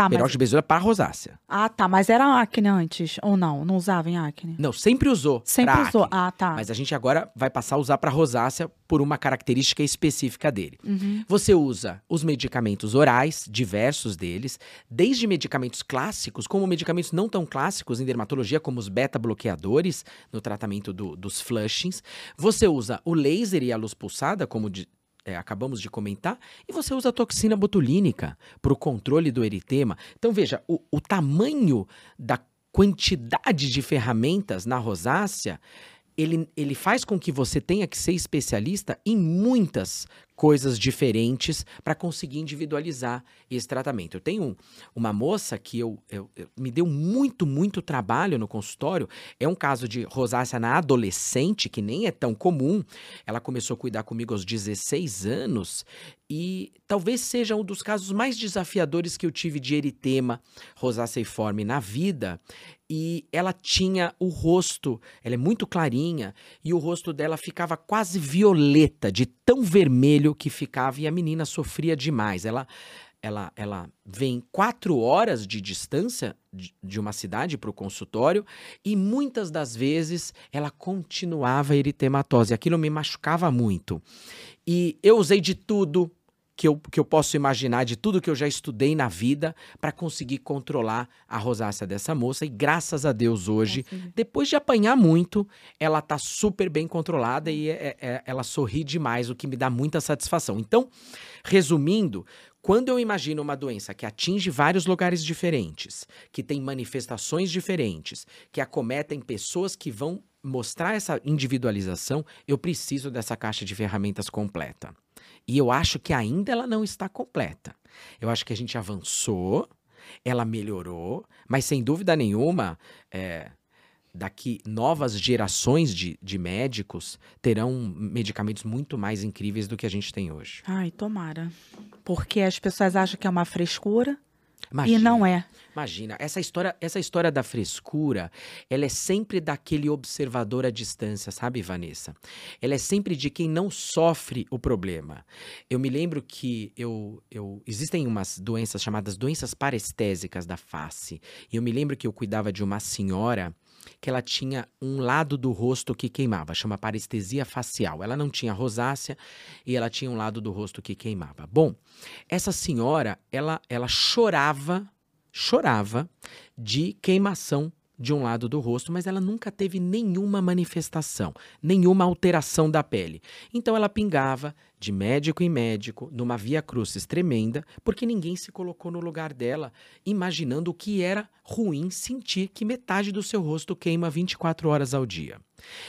Tá, mas... Peróxido de benzoíla para rosácea. Ah, tá, mas era acne antes, ou não? Não usava em acne? Não, sempre usou. Sempre usou. acne. Ah, tá. Mas a gente agora vai passar a usar para rosácea por uma característica específica dele. Uhum. Você usa os medicamentos orais, diversos deles, desde medicamentos clássicos, como medicamentos não tão clássicos em dermatologia, como os beta-bloqueadores no tratamento do- dos flushings. Você usa o laser e a luz pulsada, como de- é, acabamos de comentar, e você usa toxina botulínica para o controle do eritema. Então, veja, o, o tamanho da quantidade de ferramentas na rosácea ele, ele faz com que você tenha que ser especialista em muitas coisas diferentes para conseguir individualizar esse tratamento. Eu tenho um- uma moça que eu, eu- eu- me deu muito, muito trabalho no consultório. É um caso de rosácea na adolescente, que nem é tão comum. Ela começou a cuidar comigo aos 16 anos e talvez seja um dos casos mais desafiadores que eu tive de eritema rosáceiforme na vida. E ela tinha o rosto, ela é muito clarinha, e o rosto dela ficava quase violeta, de tão vermelho que ficava, e a menina sofria demais. Ela, ela, ela vem quatro horas de distância de, de uma cidade para o consultório, e muitas das vezes ela continuava eritematose. Aquilo me machucava muito. E eu usei de tudo que eu, que eu posso imaginar, de tudo que eu já estudei na vida, para conseguir controlar a rosácea dessa moça. E graças a Deus hoje, depois de apanhar muito, ela tá super bem controlada e é- é- ela sorri demais, o que me dá muita satisfação. Então, resumindo, quando eu imagino uma doença que atinge vários lugares diferentes, que tem manifestações diferentes, que acometem pessoas que vão mostrar essa individualização, eu preciso dessa caixa de ferramentas completa. E eu acho que ainda ela não está completa. Eu acho que a gente avançou, ela melhorou, mas sem dúvida nenhuma, é, daqui novas gerações de, de médicos terão medicamentos muito mais incríveis do que a gente tem hoje. Ai, tomara. Porque as pessoas acham que é uma frescura. E não é. Imagina, essa história, essa história da frescura, ela é sempre daquele observador à distância, sabe, Vanessa? Ela é sempre de quem não sofre o problema. Eu me lembro que eu, eu existem umas doenças chamadas doenças parestésicas da face. E eu me lembro que eu cuidava de uma senhora que ela tinha um lado do rosto que queimava, chama parestesia facial. Ela não tinha rosácea e ela tinha um lado do rosto que queimava. Bom, essa senhora, ela, ela chorava chorava de queimação de um lado do rosto, mas ela nunca teve nenhuma manifestação, nenhuma alteração da pele. Então ela pingava de médico em médico, numa via crucis tremenda, porque ninguém se colocou no lugar dela, imaginando o que era ruim sentir que metade do seu rosto queima 24 horas ao dia.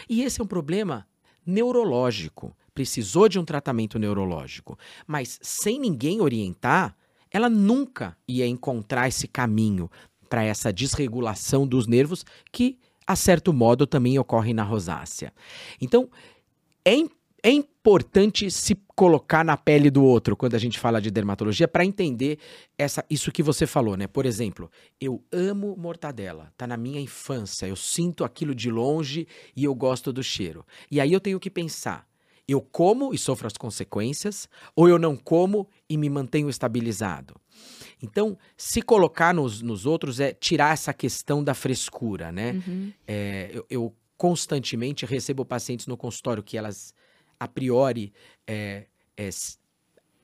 E esse é um problema neurológico. Precisou de um tratamento neurológico, mas sem ninguém orientar, ela nunca ia encontrar esse caminho para essa desregulação dos nervos que, a certo modo, também ocorre na rosácea. Então, é, é importante se colocar na pele do outro quando a gente fala de dermatologia para entender essa, isso que você falou, né? Por exemplo, eu amo mortadela, tá na minha infância, eu sinto aquilo de longe e eu gosto do cheiro. E aí eu tenho que pensar, eu como e sofro as consequências, ou eu não como e me mantenho estabilizado. Então, se colocar nos, nos outros é tirar essa questão da frescura, né? Uhum. É, eu, eu, constantemente recebo pacientes no consultório que elas, a priori, é, é,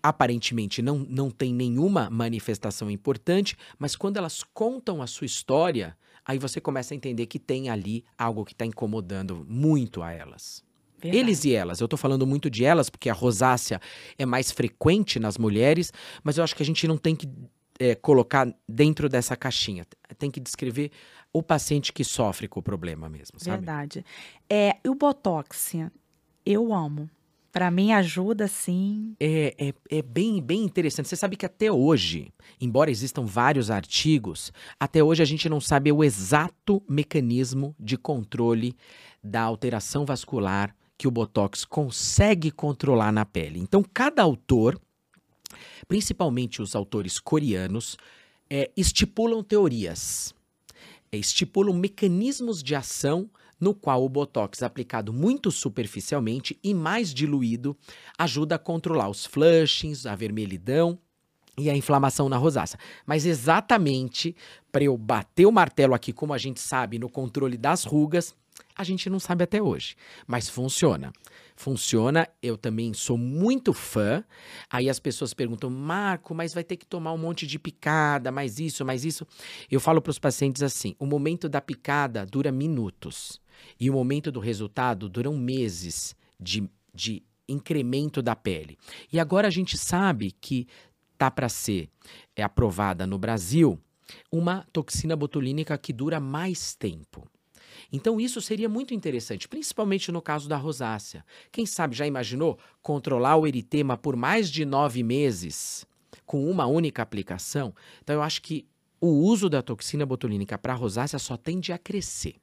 aparentemente não, não tem nenhuma manifestação importante, mas quando elas contam a sua história, aí você começa a entender que tem ali algo que está incomodando muito a elas. Verdade. Eles e elas. Eu estou falando muito de elas, porque a rosácea é mais frequente nas mulheres, mas eu acho que a gente não tem que é, colocar dentro dessa caixinha. Tem que descrever o paciente que sofre com o problema mesmo, sabe? Verdade. É, o Botox, eu amo. Para mim ajuda, sim. É, é, é, bem, bem interessante. Você sabe que até hoje, embora existam vários artigos, até hoje a gente não sabe o exato mecanismo de controle da alteração vascular que o Botox consegue controlar na pele. Então, cada autor, principalmente os autores coreanos, é, estipulam teorias, é, estipulam mecanismos de ação no qual o Botox aplicado muito superficialmente e mais diluído ajuda a controlar os flushings, a vermelhidão e a inflamação na rosácea. Mas exatamente para eu bater o martelo aqui, como a gente sabe, no controle das rugas, a gente não sabe até hoje, mas funciona. Funciona, eu também sou muito fã. Aí as pessoas perguntam, Marco, mas vai ter que tomar um monte de picada, mais isso, mais isso. Eu falo para os pacientes assim: o momento da picada dura minutos, e o momento do resultado duram meses de, de incremento da pele. E agora a gente sabe que tá para ser é, aprovada no Brasil uma toxina botulínica que dura mais tempo. Então, isso seria muito interessante, principalmente no caso da rosácea. Quem sabe já imaginou controlar o eritema por mais de nove meses com uma única aplicação? Então, eu acho que o uso da toxina botulínica para rosácea só tende a crescer.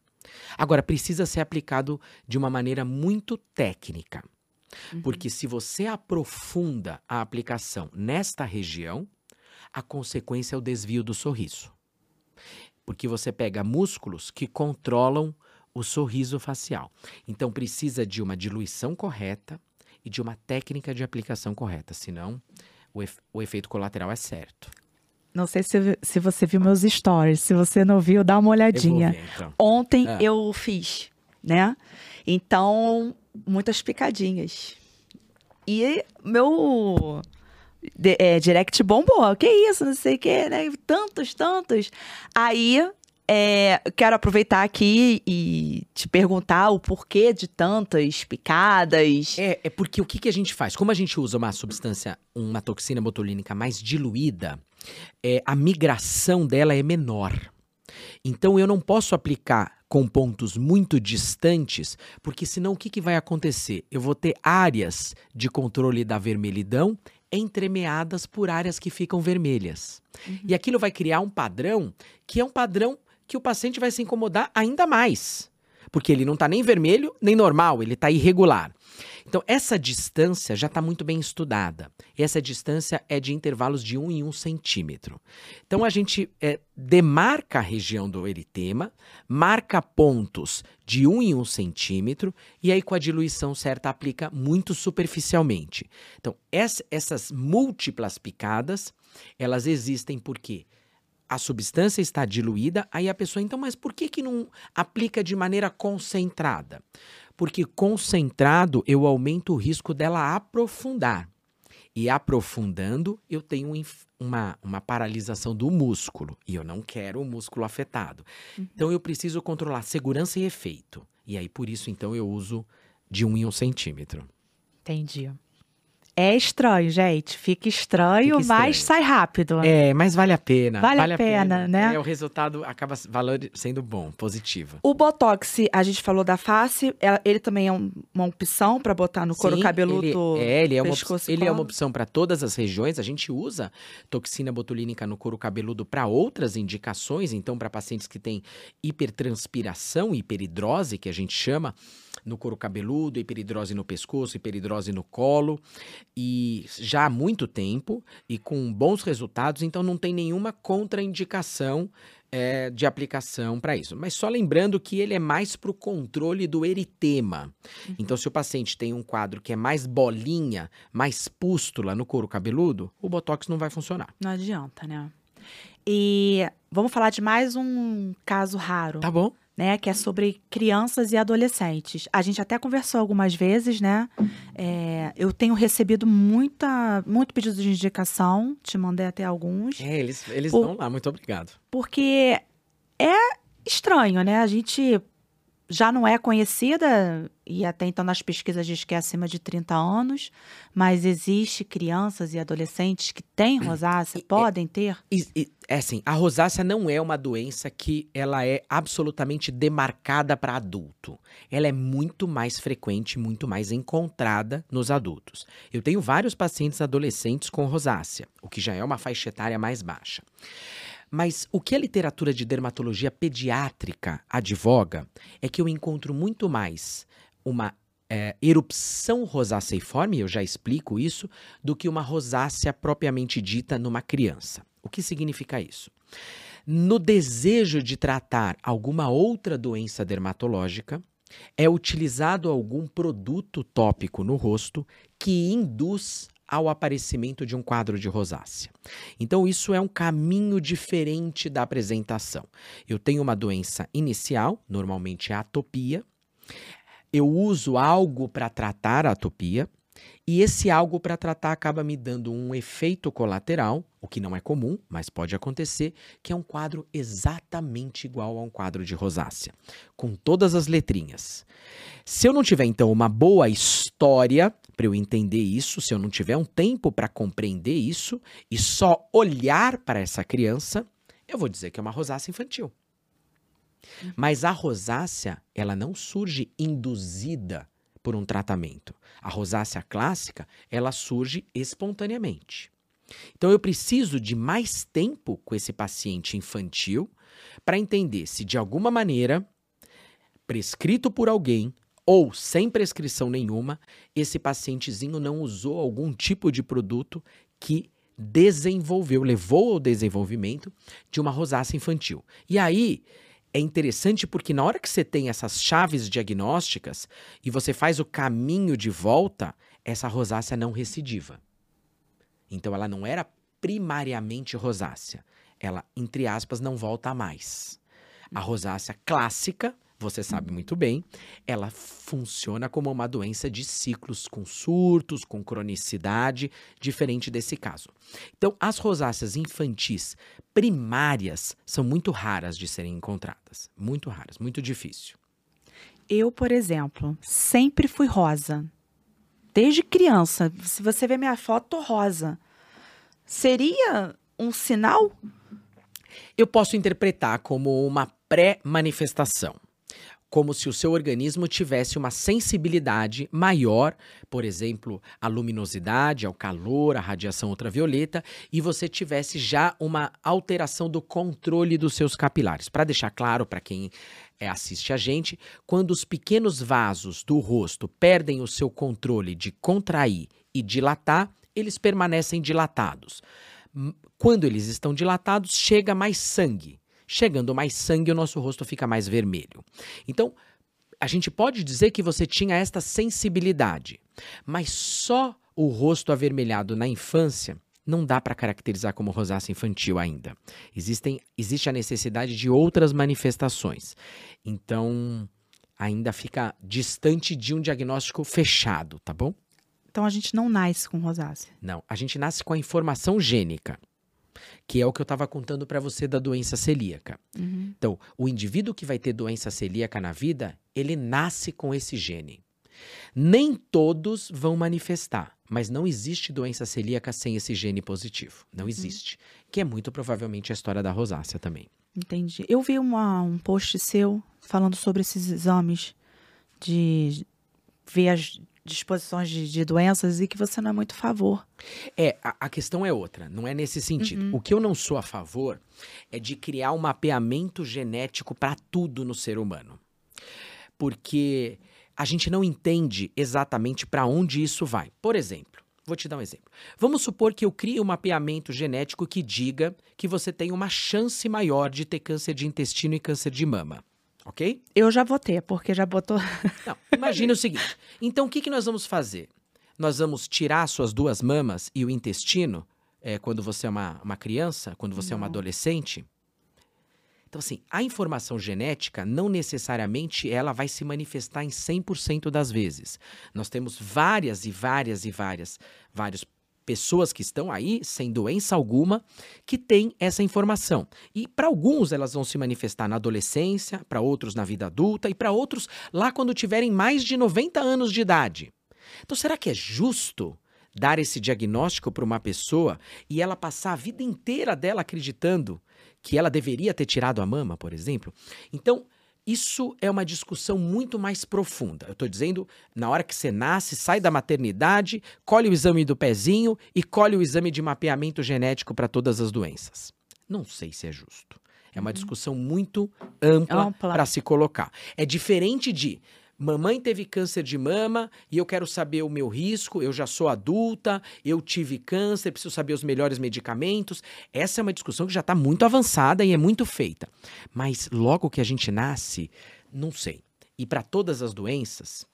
Agora, precisa ser aplicado de uma maneira muito técnica. Uhum. Porque se você aprofunda a aplicação nesta região, a consequência é o desvio do sorriso porque você pega músculos que controlam o sorriso facial. Então precisa de uma diluição correta e de uma técnica de aplicação correta, senão o, efe o efeito colateral é certo. Não sei se, se você viu meus stories. Se você não viu, dá uma olhadinha. Ver, então. Ontem é. eu fiz, né? Então, muitas picadinhas. E meu de, é, direct bombou. Que isso, não sei o que, né? Tantos, tantos. Aí, é, quero aproveitar aqui e te perguntar o porquê de tantas picadas. É, é porque o que, que a gente faz? Como a gente usa uma substância, uma toxina botulínica mais diluída, é, a migração dela é menor. Então eu não posso aplicar com pontos muito distantes, porque senão o que, que vai acontecer? Eu vou ter áreas de controle da vermelhidão entremeadas por áreas que ficam vermelhas. Uhum. E aquilo vai criar um padrão que é um padrão que o paciente vai se incomodar ainda mais. Porque ele não está nem vermelho nem normal, ele está irregular. Então, essa distância já está muito bem estudada. E essa distância é de intervalos de 1 em 1 centímetro. Então, a gente é, demarca a região do eritema, marca pontos de 1 em 1 centímetro, e aí, com a diluição certa, aplica muito superficialmente. Então, essa, essas múltiplas picadas, elas existem porque a substância está diluída, aí a pessoa, então, mas por que, que não aplica de maneira concentrada? Porque concentrado eu aumento o risco dela aprofundar. E aprofundando, eu tenho uma, uma paralisação do músculo. E eu não quero o músculo afetado. Uhum. Então eu preciso controlar segurança e efeito. E aí, por isso, então, eu uso de um em um centímetro. Entendi. É estranho, gente. Fica estranho, Fica mas sai rápido. É, mas vale a pena. Vale, vale a, pena, pena, né? É, o resultado acaba sendo bom, positivo. O Botox, a gente falou da face, é, ele também é uma opção para botar no couro Sim, cabeludo. Ele, é, ele é uma, ele é uma opção para todas as regiões. A gente usa toxina botulínica no couro cabeludo para outras indicações. Então, para pacientes que têm hipertranspiração, hiperidrose, que a gente chama, no couro cabeludo, hiperidrose no pescoço, hiperidrose no colo e já há muito tempo e com bons resultados, então não tem nenhuma contraindicação é, de aplicação para isso. Mas só lembrando que ele é mais para o controle do eritema. Uhum. Então, se o paciente tem um quadro que é mais bolinha, mais pústula no couro cabeludo, o botox não vai funcionar. Não adianta, né? E vamos falar de mais um caso raro. Tá bom né, que é sobre crianças e adolescentes. A gente até conversou algumas vezes, né? É, eu tenho recebido muita, muito pedido de indicação, te mandei até alguns. É, eles, eles por, vão lá, muito obrigado. Porque é estranho, né? A gente já não é conhecida, e até então nas pesquisas diz que é acima de 30 anos, mas existe crianças e adolescentes que têm rosácea, podem ter? É assim, a rosácea não é uma doença que ela é absolutamente demarcada para adulto. Ela é muito mais frequente, muito mais encontrada nos adultos. Eu tenho vários pacientes adolescentes com rosácea, o que já é uma faixa etária mais baixa. Mas o que a literatura de dermatologia pediátrica advoga é que eu encontro muito mais uma é, erupção rosaceiforme, eu já explico isso, do que uma rosácea propriamente dita numa criança. O que significa isso? No desejo de tratar alguma outra doença dermatológica, é utilizado algum produto tópico no rosto que induz ao aparecimento de um quadro de rosácea. Então, isso é um caminho diferente da apresentação. Eu tenho uma doença inicial, normalmente é atopia. Eu uso algo para tratar a atopia. E esse algo para tratar acaba me dando um efeito colateral, o que não é comum, mas pode acontecer, que é um quadro exatamente igual a um quadro de rosácea, com todas as letrinhas. Se eu não tiver então uma boa história para eu entender isso, se eu não tiver um tempo para compreender isso e só olhar para essa criança, eu vou dizer que é uma rosácea infantil. Mas a rosácea, ela não surge induzida por um tratamento. A rosácea clássica, ela surge espontaneamente. Então eu preciso de mais tempo com esse paciente infantil para entender se de alguma maneira, prescrito por alguém ou sem prescrição nenhuma, esse pacientezinho não usou algum tipo de produto que desenvolveu, levou ao desenvolvimento de uma rosácea infantil. E aí, é interessante porque na hora que você tem essas chaves diagnósticas e você faz o caminho de volta, essa rosácea não recidiva. Então ela não era primariamente rosácea. Ela, entre aspas, não volta mais. A rosácea clássica você sabe muito bem, ela funciona como uma doença de ciclos com surtos, com cronicidade, diferente desse caso. Então, as rosáceas infantis primárias são muito raras de serem encontradas, muito raras, muito difícil. Eu, por exemplo, sempre fui rosa. Desde criança, se você ver minha foto, rosa. Seria um sinal? Eu posso interpretar como uma pré-manifestação como se o seu organismo tivesse uma sensibilidade maior, por exemplo, à luminosidade, ao calor, à radiação ultravioleta, e você tivesse já uma alteração do controle dos seus capilares. Para deixar claro para quem é, assiste a gente, quando os pequenos vasos do rosto perdem o seu controle de contrair e dilatar, eles permanecem dilatados. Quando eles estão dilatados, chega mais sangue. Chegando mais sangue, o nosso rosto fica mais vermelho. Então, a gente pode dizer que você tinha esta sensibilidade, mas só o rosto avermelhado na infância não dá para caracterizar como rosácea infantil ainda. Existem, existe a necessidade de outras manifestações. Então, ainda fica distante de um diagnóstico fechado, tá bom? Então a gente não nasce com rosácea. Não, a gente nasce com a informação gênica, que é o que eu estava contando para você da doença celíaca. Então, o indivíduo que vai ter doença celíaca na vida, ele nasce com esse gene. Nem todos vão manifestar, mas não existe doença celíaca sem esse gene positivo. Não existe. Que é muito provavelmente a história da rosácea também. Entendi. Eu vi uma- um post seu falando sobre esses exames de ver as disposições de, de doenças e que você não é muito a favor. É, a, a questão é outra, não é nesse sentido. O que eu não sou a favor é de criar um mapeamento genético para tudo no ser humano. Porque a gente não entende exatamente para onde isso vai. Por exemplo, vou te dar um exemplo. Vamos supor que eu crie um mapeamento genético que diga que você tem uma chance maior de ter câncer de intestino e câncer de mama. Ok? Eu já vou ter, porque já botou. Não, imagina o seguinte. Então, o que, que nós vamos fazer? Nós vamos tirar suas duas mamas e o intestino é, quando você é uma, uma criança, quando você é uma Não. adolescente? Então, assim, a informação genética não necessariamente ela vai se manifestar em 100% das vezes. Nós temos várias e várias e várias, várias pessoas que estão aí sem doença alguma que têm essa informação. E para alguns elas vão se manifestar na adolescência, para outros na vida adulta e para outros lá quando tiverem mais de 90 anos de idade. Então, será que é justo dar esse diagnóstico para uma pessoa e ela passar a vida inteira dela acreditando que ela deveria ter tirado a mama, por exemplo? Então, isso é uma discussão muito mais profunda. Eu estou dizendo, na hora que você nasce, sai da maternidade, colhe o exame do pezinho e colhe o exame de mapeamento genético para todas as doenças. Não sei se é justo. É uma discussão muito ampla Ampla. para se colocar. É diferente de mamãe teve câncer de mama e eu quero saber o meu risco, eu já sou adulta, eu tive câncer, preciso saber os melhores medicamentos. Essa é uma discussão que já está muito avançada e é muito feita. Mas logo que a gente nasce, não sei. E para todas as doenças,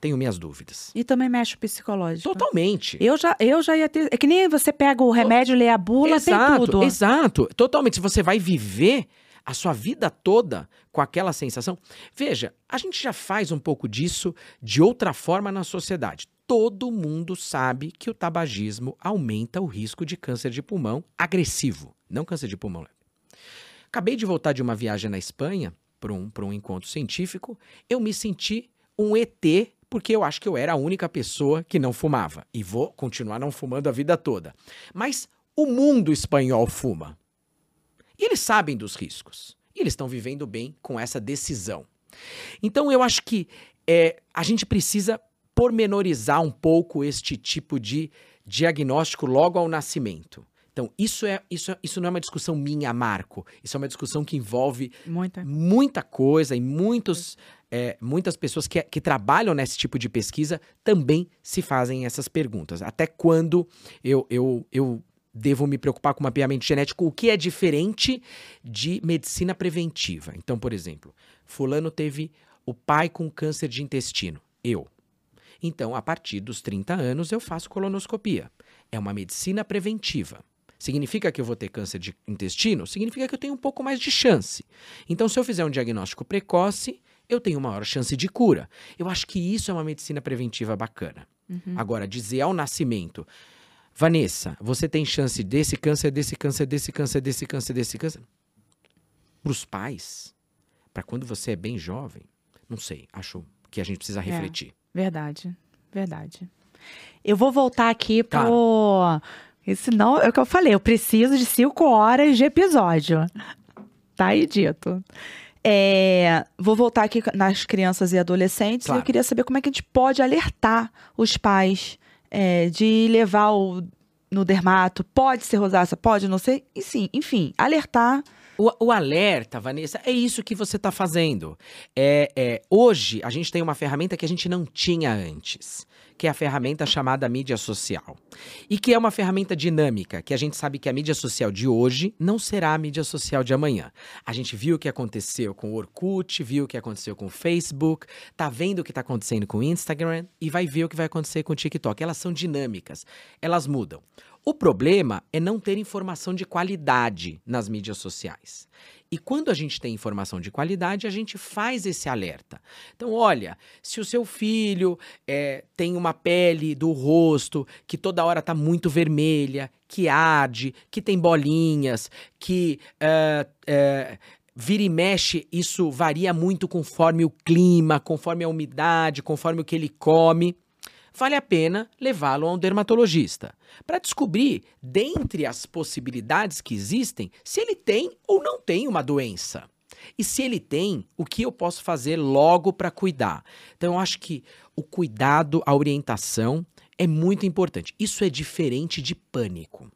tenho minhas dúvidas. E também mexe o psicológico. Totalmente. Eu já, eu já ia ter. É que nem você pega o remédio, lê a bula, tem tudo. Exato, totalmente. Se você vai viver a sua vida toda com aquela sensação. Veja, a gente já faz um pouco disso de outra forma na sociedade. Todo mundo sabe que o tabagismo aumenta o risco de câncer de pulmão agressivo, não câncer de pulmão. Acabei de voltar de uma viagem na Espanha para um, um encontro científico. Eu me senti um ET porque eu acho que eu era a única pessoa que não fumava. E vou continuar não fumando a vida toda. Mas o mundo espanhol fuma. E eles sabem dos riscos. E eles estão vivendo bem com essa decisão. Então eu acho que é, a gente precisa pormenorizar um pouco este tipo de diagnóstico logo ao nascimento. Então, isso, é, isso, é- isso não é uma discussão minha, Marco. Isso é uma discussão que envolve Muita. muita coisa e muitos, é, muitas pessoas que, que trabalham nesse tipo de pesquisa também se fazem essas perguntas. Até quando eu, eu, eu devo me preocupar com mapeamento genético, o que é diferente de medicina preventiva. Então, por exemplo, fulano teve o pai com câncer de intestino, eu. Então, a partir dos 30 anos, eu faço colonoscopia. É uma medicina preventiva. Significa que eu vou ter câncer de intestino? Significa que eu tenho um pouco mais de chance. Então, se eu fizer um diagnóstico precoce, eu tenho maior chance de cura. Eu acho que isso é uma medicina preventiva bacana. Agora, dizer ao nascimento, Vanessa, você tem chance desse câncer, desse câncer, desse câncer, desse câncer, desse câncer. Para os pais, para quando você é bem jovem, não sei, acho que a gente precisa refletir. Verdade, verdade. Eu vou voltar aqui Tá. pro. E senão, é o que eu falei, eu preciso de cinco horas de episódio. Tá aí dito. É, vou voltar aqui nas crianças e adolescentes. e Claro. eu queria saber como é que a gente pode alertar os pais é, de levar o, no dermato. Pode ser rosácea, pode, não sei. E sim, enfim, alertar O, o alerta, Vanessa, é isso que você está fazendo. É, é, hoje, a gente tem uma ferramenta que a gente não tinha antes, que é a ferramenta chamada mídia social. E que é uma ferramenta dinâmica, que a gente sabe que a mídia social de hoje não será a mídia social de amanhã. A gente viu o que aconteceu com o Orkut, viu o que aconteceu com o Facebook, tá vendo o que está acontecendo com o Instagram e vai ver o que vai acontecer com o TikTok. Elas são dinâmicas, elas mudam. O problema é não ter informação de qualidade nas mídias sociais. E quando a gente tem informação de qualidade, a gente faz esse alerta. Então, olha, se o seu filho é, tem uma pele do rosto que toda hora está muito vermelha, que arde, que tem bolinhas, que. Uh, vira e mexe, isso varia muito conforme o clima, conforme a umidade, conforme o que ele come vale a pena levá-lo a um dermatologista para descobrir, dentre as possibilidades que existem, se ele tem ou não tem uma doença. E se ele tem, o que eu posso fazer logo para cuidar? Então, eu acho que o cuidado, a orientação é muito importante. Isso é diferente de pânico.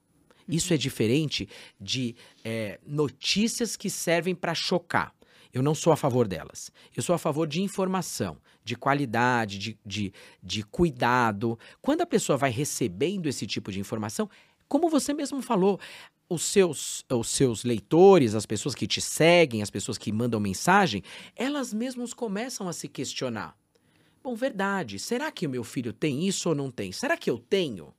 Isso é diferente de é, notícias que servem para chocar. Eu não sou a favor delas. Eu sou a favor de informação, de qualidade, de, de, de cuidado. Quando a pessoa vai recebendo esse tipo de informação, como você mesmo falou, os seus, os seus leitores, as pessoas que te seguem, as pessoas que mandam mensagem, elas mesmas começam a se questionar. Bom, verdade, será que o meu filho tem isso ou não tem? Será que eu tenho?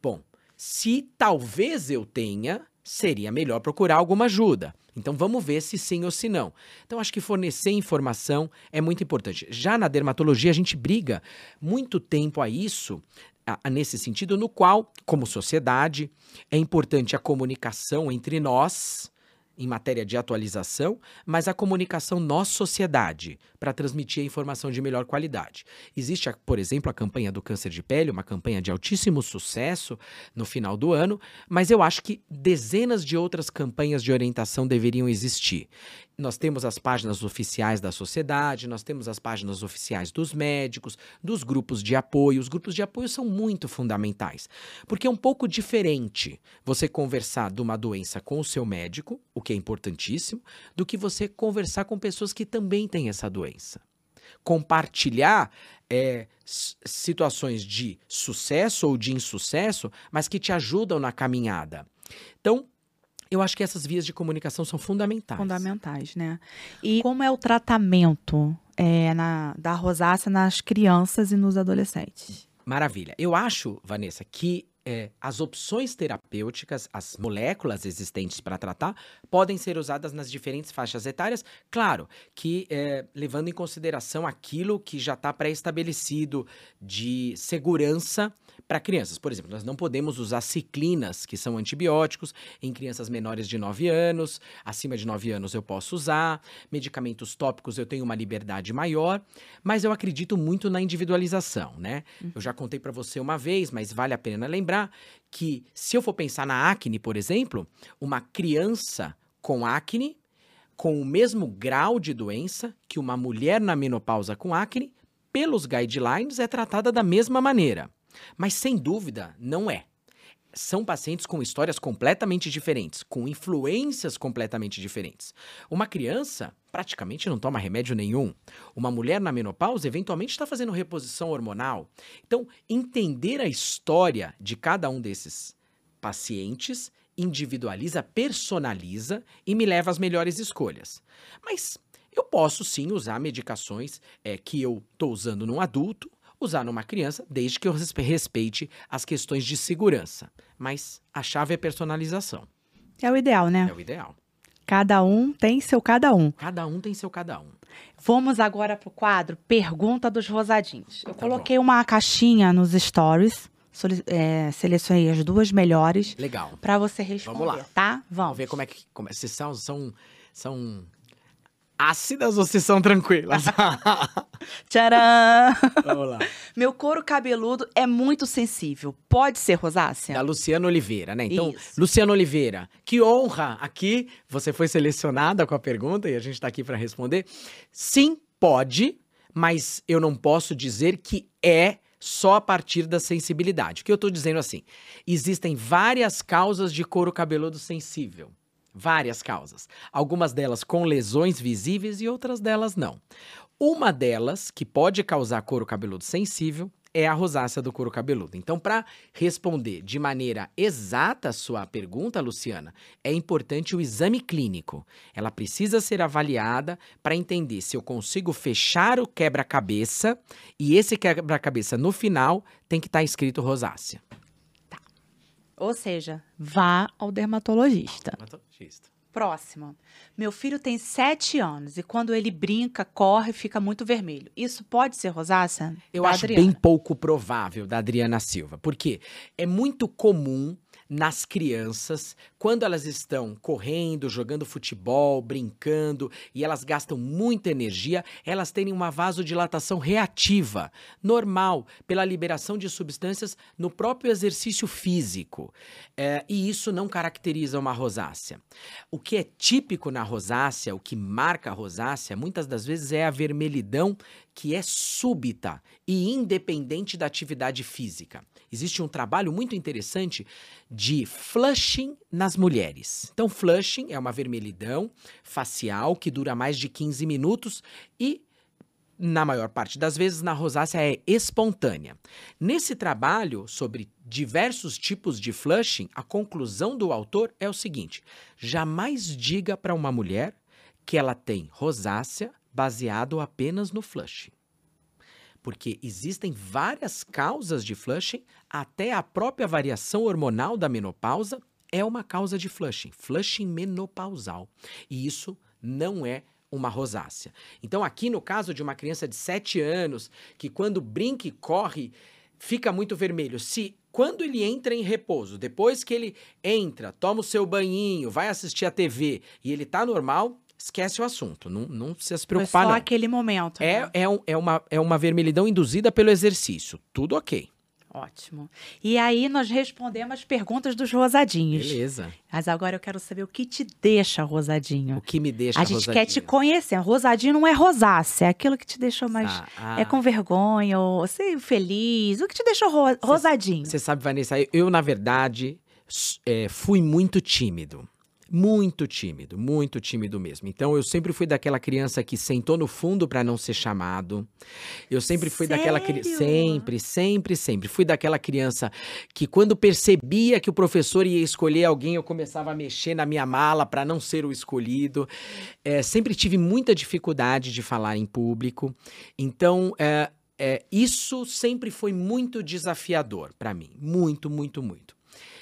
Bom, se talvez eu tenha, seria melhor procurar alguma ajuda. Então vamos ver se sim ou se não. Então acho que fornecer informação é muito importante. Já na dermatologia a gente briga muito tempo a isso, a, nesse sentido, no qual, como sociedade, é importante a comunicação entre nós em matéria de atualização, mas a comunicação nós-sociedade, para transmitir a informação de melhor qualidade. Existe, por exemplo, a campanha do câncer de pele, uma campanha de altíssimo sucesso no final do ano, mas eu acho que dezenas de outras campanhas de orientação deveriam existir. Nós temos as páginas oficiais da sociedade, nós temos as páginas oficiais dos médicos, dos grupos de apoio. Os grupos de apoio são muito fundamentais, porque é um pouco diferente você conversar de uma doença com o seu médico, o que é importantíssimo, do que você conversar com pessoas que também têm essa doença. Compartilhar é, situações de sucesso ou de insucesso, mas que te ajudam na caminhada. Então, eu acho que essas vias de comunicação são fundamentais. Fundamentais, né? E como é o tratamento é, na, da rosácea nas crianças e nos adolescentes? Maravilha. Eu acho, Vanessa, que é, as opções terapêuticas, as moléculas existentes para tratar, podem ser usadas nas diferentes faixas etárias, claro, que é, levando em consideração aquilo que já está pré-estabelecido de segurança para crianças. Por exemplo, nós não podemos usar ciclinas, que são antibióticos, em crianças menores de 9 anos. Acima de 9 anos eu posso usar. Medicamentos tópicos eu tenho uma liberdade maior, mas eu acredito muito na individualização, né? Uhum. Eu já contei para você uma vez, mas vale a pena lembrar que se eu for pensar na acne, por exemplo, uma criança com acne com o mesmo grau de doença que uma mulher na menopausa com acne, pelos guidelines é tratada da mesma maneira. Mas sem dúvida, não é. São pacientes com histórias completamente diferentes, com influências completamente diferentes. Uma criança praticamente não toma remédio nenhum. Uma mulher na menopausa eventualmente está fazendo reposição hormonal. Então, entender a história de cada um desses pacientes individualiza, personaliza e me leva às melhores escolhas. Mas eu posso sim usar medicações é, que eu estou usando num adulto usar numa criança, desde que eu respeite as questões de segurança. Mas a chave é personalização. É o ideal, né? É o ideal. Cada um tem seu cada um. Cada um tem seu cada um. Vamos agora para o quadro Pergunta dos Rosadinhos. Eu tá coloquei bom. uma caixinha nos stories. É, selecionei as duas melhores. Legal. Para você responder, Vamos lá. tá? Vamos. Vamos ver como é que. Como é, se são, são, são ácidas ou se são tranquilas? (laughs) Tcharam! Vamos lá. Meu couro cabeludo é muito sensível. Pode ser rosácea? Da Luciana Oliveira, né? Então, Isso. Luciana Oliveira, que honra aqui. Você foi selecionada com a pergunta e a gente está aqui para responder. Sim, pode, mas eu não posso dizer que é só a partir da sensibilidade. O que eu estou dizendo assim? Existem várias causas de couro cabeludo sensível várias causas. Algumas delas com lesões visíveis e outras delas não. Uma delas, que pode causar couro cabeludo sensível, é a rosácea do couro cabeludo. Então, para responder de maneira exata a sua pergunta, Luciana, é importante o exame clínico. Ela precisa ser avaliada para entender se eu consigo fechar o quebra-cabeça e esse quebra-cabeça no final tem que estar tá escrito rosácea. Ou seja, vá ao dermatologista. Dermatologista. Próximo. Meu filho tem sete anos e quando ele brinca, corre, fica muito vermelho. Isso pode ser rosácea? Eu acho Adriana? bem pouco provável da Adriana Silva, porque é muito comum nas crianças quando elas estão correndo, jogando futebol, brincando e elas gastam muita energia, elas têm uma vasodilatação reativa, normal, pela liberação de substâncias no próprio exercício físico. É, e isso não caracteriza uma rosácea. O que é típico na rosácea, o que marca a rosácea, muitas das vezes é a vermelhidão que é súbita e independente da atividade física. Existe um trabalho muito interessante de flushing nas mulheres. Então, flushing é uma vermelhidão facial que dura mais de 15 minutos e na maior parte das vezes, na rosácea é espontânea. Nesse trabalho sobre diversos tipos de flushing, a conclusão do autor é o seguinte: jamais diga para uma mulher que ela tem rosácea baseado apenas no flushing. Porque existem várias causas de flushing, até a própria variação hormonal da menopausa é uma causa de flushing, flushing menopausal. E isso não é uma rosácea. Então, aqui no caso de uma criança de 7 anos, que quando brinca e corre, fica muito vermelho. Se quando ele entra em repouso, depois que ele entra, toma o seu banhinho, vai assistir a TV e ele tá normal, esquece o assunto. Não, não precisa se preocupar, Foi só não. aquele momento. É, né? é, um, é, uma, é uma vermelhidão induzida pelo exercício. Tudo ok. Ótimo. E aí nós respondemos as perguntas dos rosadinhos. Beleza. Mas agora eu quero saber o que te deixa rosadinho. O que me deixa A gente rosadinho. quer te conhecer. Rosadinho não é rosácea, é aquilo que te deixou mais. Ah, ah. É com vergonha, ou assim, feliz. O que te deixou ro rosadinho? Você sabe, Vanessa, eu, na verdade, é, fui muito tímido. Muito tímido, muito tímido mesmo. Então eu sempre fui daquela criança que sentou no fundo para não ser chamado. Eu sempre fui Sério? daquela criança, sempre, sempre, sempre fui daquela criança que quando percebia que o professor ia escolher alguém, eu começava a mexer na minha mala para não ser o escolhido. É, sempre tive muita dificuldade de falar em público. Então é, é, isso sempre foi muito desafiador para mim, muito, muito, muito.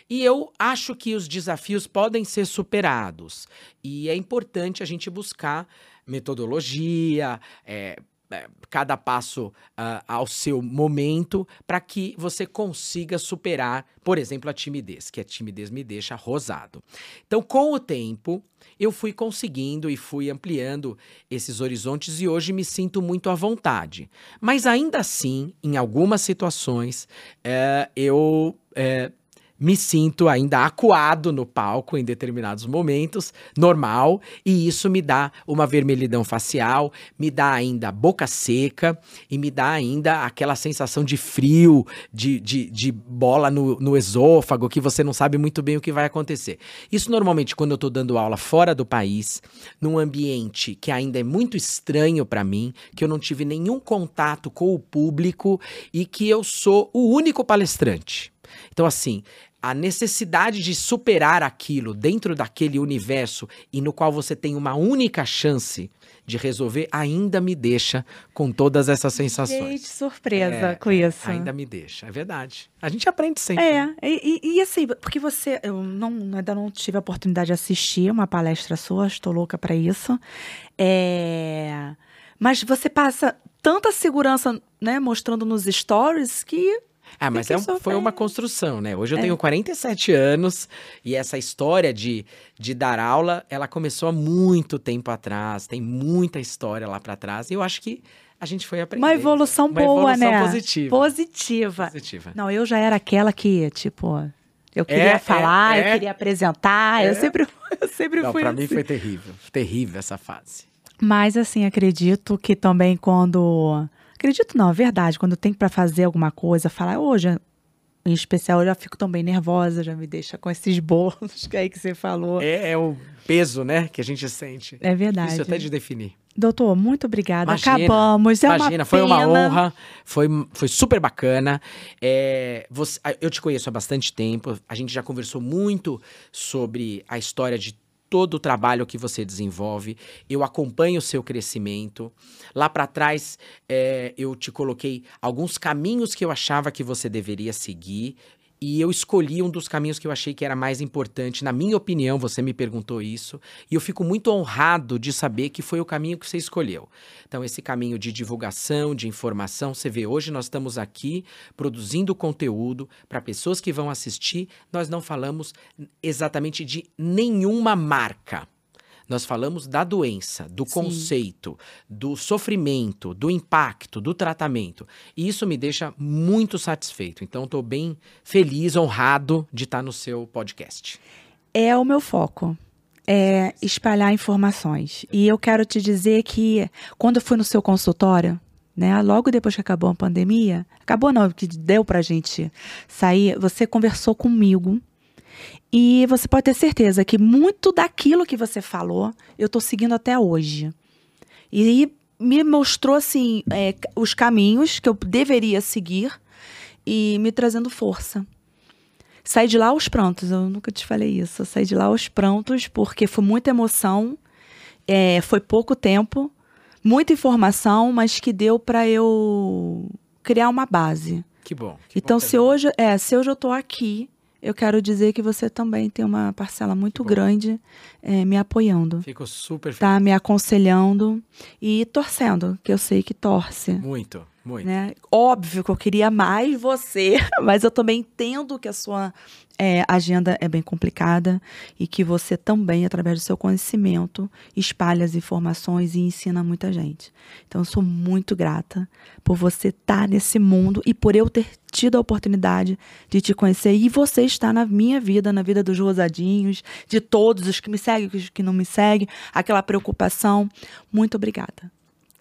E eu acho que os desafios podem ser superados. E é importante a gente buscar metodologia, é, é, cada passo uh, ao seu momento para que você consiga superar, por exemplo, a timidez, que a timidez me deixa rosado. Então, com o tempo, eu fui conseguindo e fui ampliando esses horizontes e hoje me sinto muito à vontade. Mas ainda assim, em algumas situações, uh, eu. Uh, me sinto ainda acuado no palco em determinados momentos, normal, e isso me dá uma vermelhidão facial, me dá ainda boca seca e me dá ainda aquela sensação de frio, de, de, de bola no, no esôfago, que você não sabe muito bem o que vai acontecer. Isso normalmente quando eu estou dando aula fora do país, num ambiente que ainda é muito estranho para mim, que eu não tive nenhum contato com o público e que eu sou o único palestrante. Então, assim, a necessidade de superar aquilo dentro daquele universo e no qual você tem uma única chance de resolver ainda me deixa com todas essas sensações. Gente, surpresa é, com isso. Ainda me deixa, é verdade. A gente aprende sempre. É, né? e, e, e, assim, porque você, eu não, ainda não tive a oportunidade de assistir uma palestra sua, estou louca para isso. É, mas você passa tanta segurança, né, mostrando nos stories que ah, mas é um, foi uma construção, né? Hoje eu é. tenho 47 anos e essa história de, de dar aula, ela começou há muito tempo atrás, tem muita história lá para trás e eu acho que a gente foi aprendendo. Uma evolução uma boa, evolução né? Positiva. positiva. Positiva. Não, eu já era aquela que, tipo, eu queria é, falar, é, eu é. queria apresentar, eu é. sempre, (laughs) eu sempre Não, fui pra assim. mim foi terrível, terrível essa fase. Mas, assim, acredito que também quando Acredito não, é verdade. Quando tem para fazer alguma coisa, falar, hoje em especial, eu já fico também nervosa, já me deixa com esses bolos que aí que você falou. É, é o peso, né, que a gente sente. É verdade. Isso até de definir. Doutor, muito obrigada. Imagina, Acabamos. É Imagina, uma foi uma honra, foi, foi super bacana. É, você- eu te conheço há bastante tempo, a gente já conversou muito sobre a história de todo o trabalho que você desenvolve. Eu acompanho o seu crescimento. Lá para trás, é, eu te coloquei alguns caminhos que eu achava que você deveria seguir. E eu escolhi um dos caminhos que eu achei que era mais importante. Na minha opinião, você me perguntou isso. E eu fico muito honrado de saber que foi o caminho que você escolheu. Então, esse caminho de divulgação, de informação, você vê, hoje nós estamos aqui produzindo conteúdo para pessoas que vão assistir. Nós não falamos exatamente de nenhuma marca. Nós falamos da doença, do Sim. conceito, do sofrimento, do impacto, do tratamento. E isso me deixa muito satisfeito. Então, estou bem feliz, honrado de estar no seu podcast. É o meu foco. É espalhar informações. E eu quero te dizer que quando eu fui no seu consultório, né, logo depois que acabou a pandemia, acabou não, que deu pra gente sair, você conversou comigo. E você pode ter certeza que muito daquilo que você falou, eu tô seguindo até hoje. E me mostrou assim é, os caminhos que eu deveria seguir e me trazendo força. Saí de lá aos prantos, eu nunca te falei isso. Eu saí de lá aos prantos porque foi muita emoção, é, foi pouco tempo, muita informação, mas que deu para eu criar uma base. Que bom. que Então, bom se hoje, é, se hoje eu tô aqui, eu quero dizer que você também tem uma parcela muito bom. grande é, me apoiando, Fico super feliz. tá? Me aconselhando e torcendo, que eu sei que torce. Muito, muito. Né? Óbvio que eu queria mais você, (laughs) mas eu também entendo que a sua é, agenda é bem complicada e que você também, através do seu conhecimento, espalha as informações e ensina muita gente. Então, eu sou muito grata por você estar nesse mundo e por eu ter tido a oportunidade de te conhecer e você estar na minha vida, na vida dos rosadinhos, de todos os que me seguem, os que não me seguem, aquela preocupação. Muito obrigada.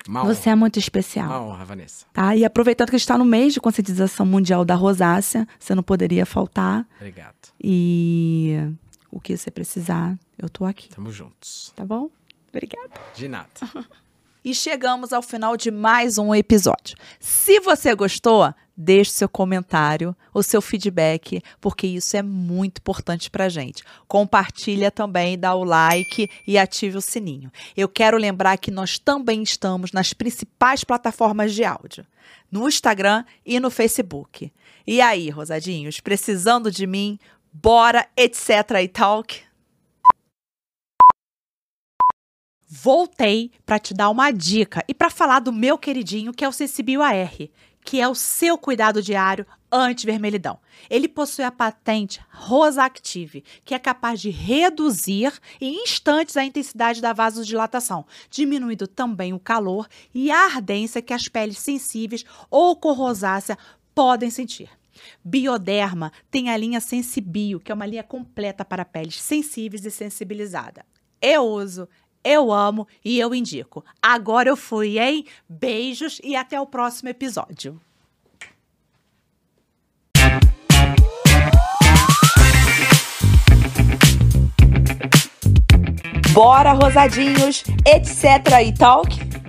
Uma Você é muito especial. honra, uma honra, Vanessa. Tá? E aproveitando que a gente está no mês de conscientização mundial da rosácea, você não poderia faltar. Obrigado. E o que você precisar, eu tô aqui, Tamo juntos. tá bom? Obrigada. De nada. (laughs) E chegamos ao final de mais um episódio. Se você gostou, deixe seu comentário, o seu feedback, porque isso é muito importante pra gente. Compartilha também, dá o like e ative o sininho. Eu quero lembrar que nós também estamos nas principais plataformas de áudio, no Instagram e no Facebook. E aí, rosadinhos, precisando de mim, bora, etc e talk? Voltei para te dar uma dica e para falar do meu queridinho que é o Sensibio AR, que é o seu cuidado diário anti-vermelhidão. Ele possui a patente Rosa Active, que é capaz de reduzir em instantes a intensidade da vasodilatação, diminuindo também o calor e a ardência que as peles sensíveis ou com rosácea podem sentir. Bioderma tem a linha Sensibio, que é uma linha completa para peles sensíveis e sensibilizadas. Eu uso, eu amo e eu indico. Agora eu fui, hein? Beijos e até o próximo episódio. Bora, rosadinhos, etc e talk.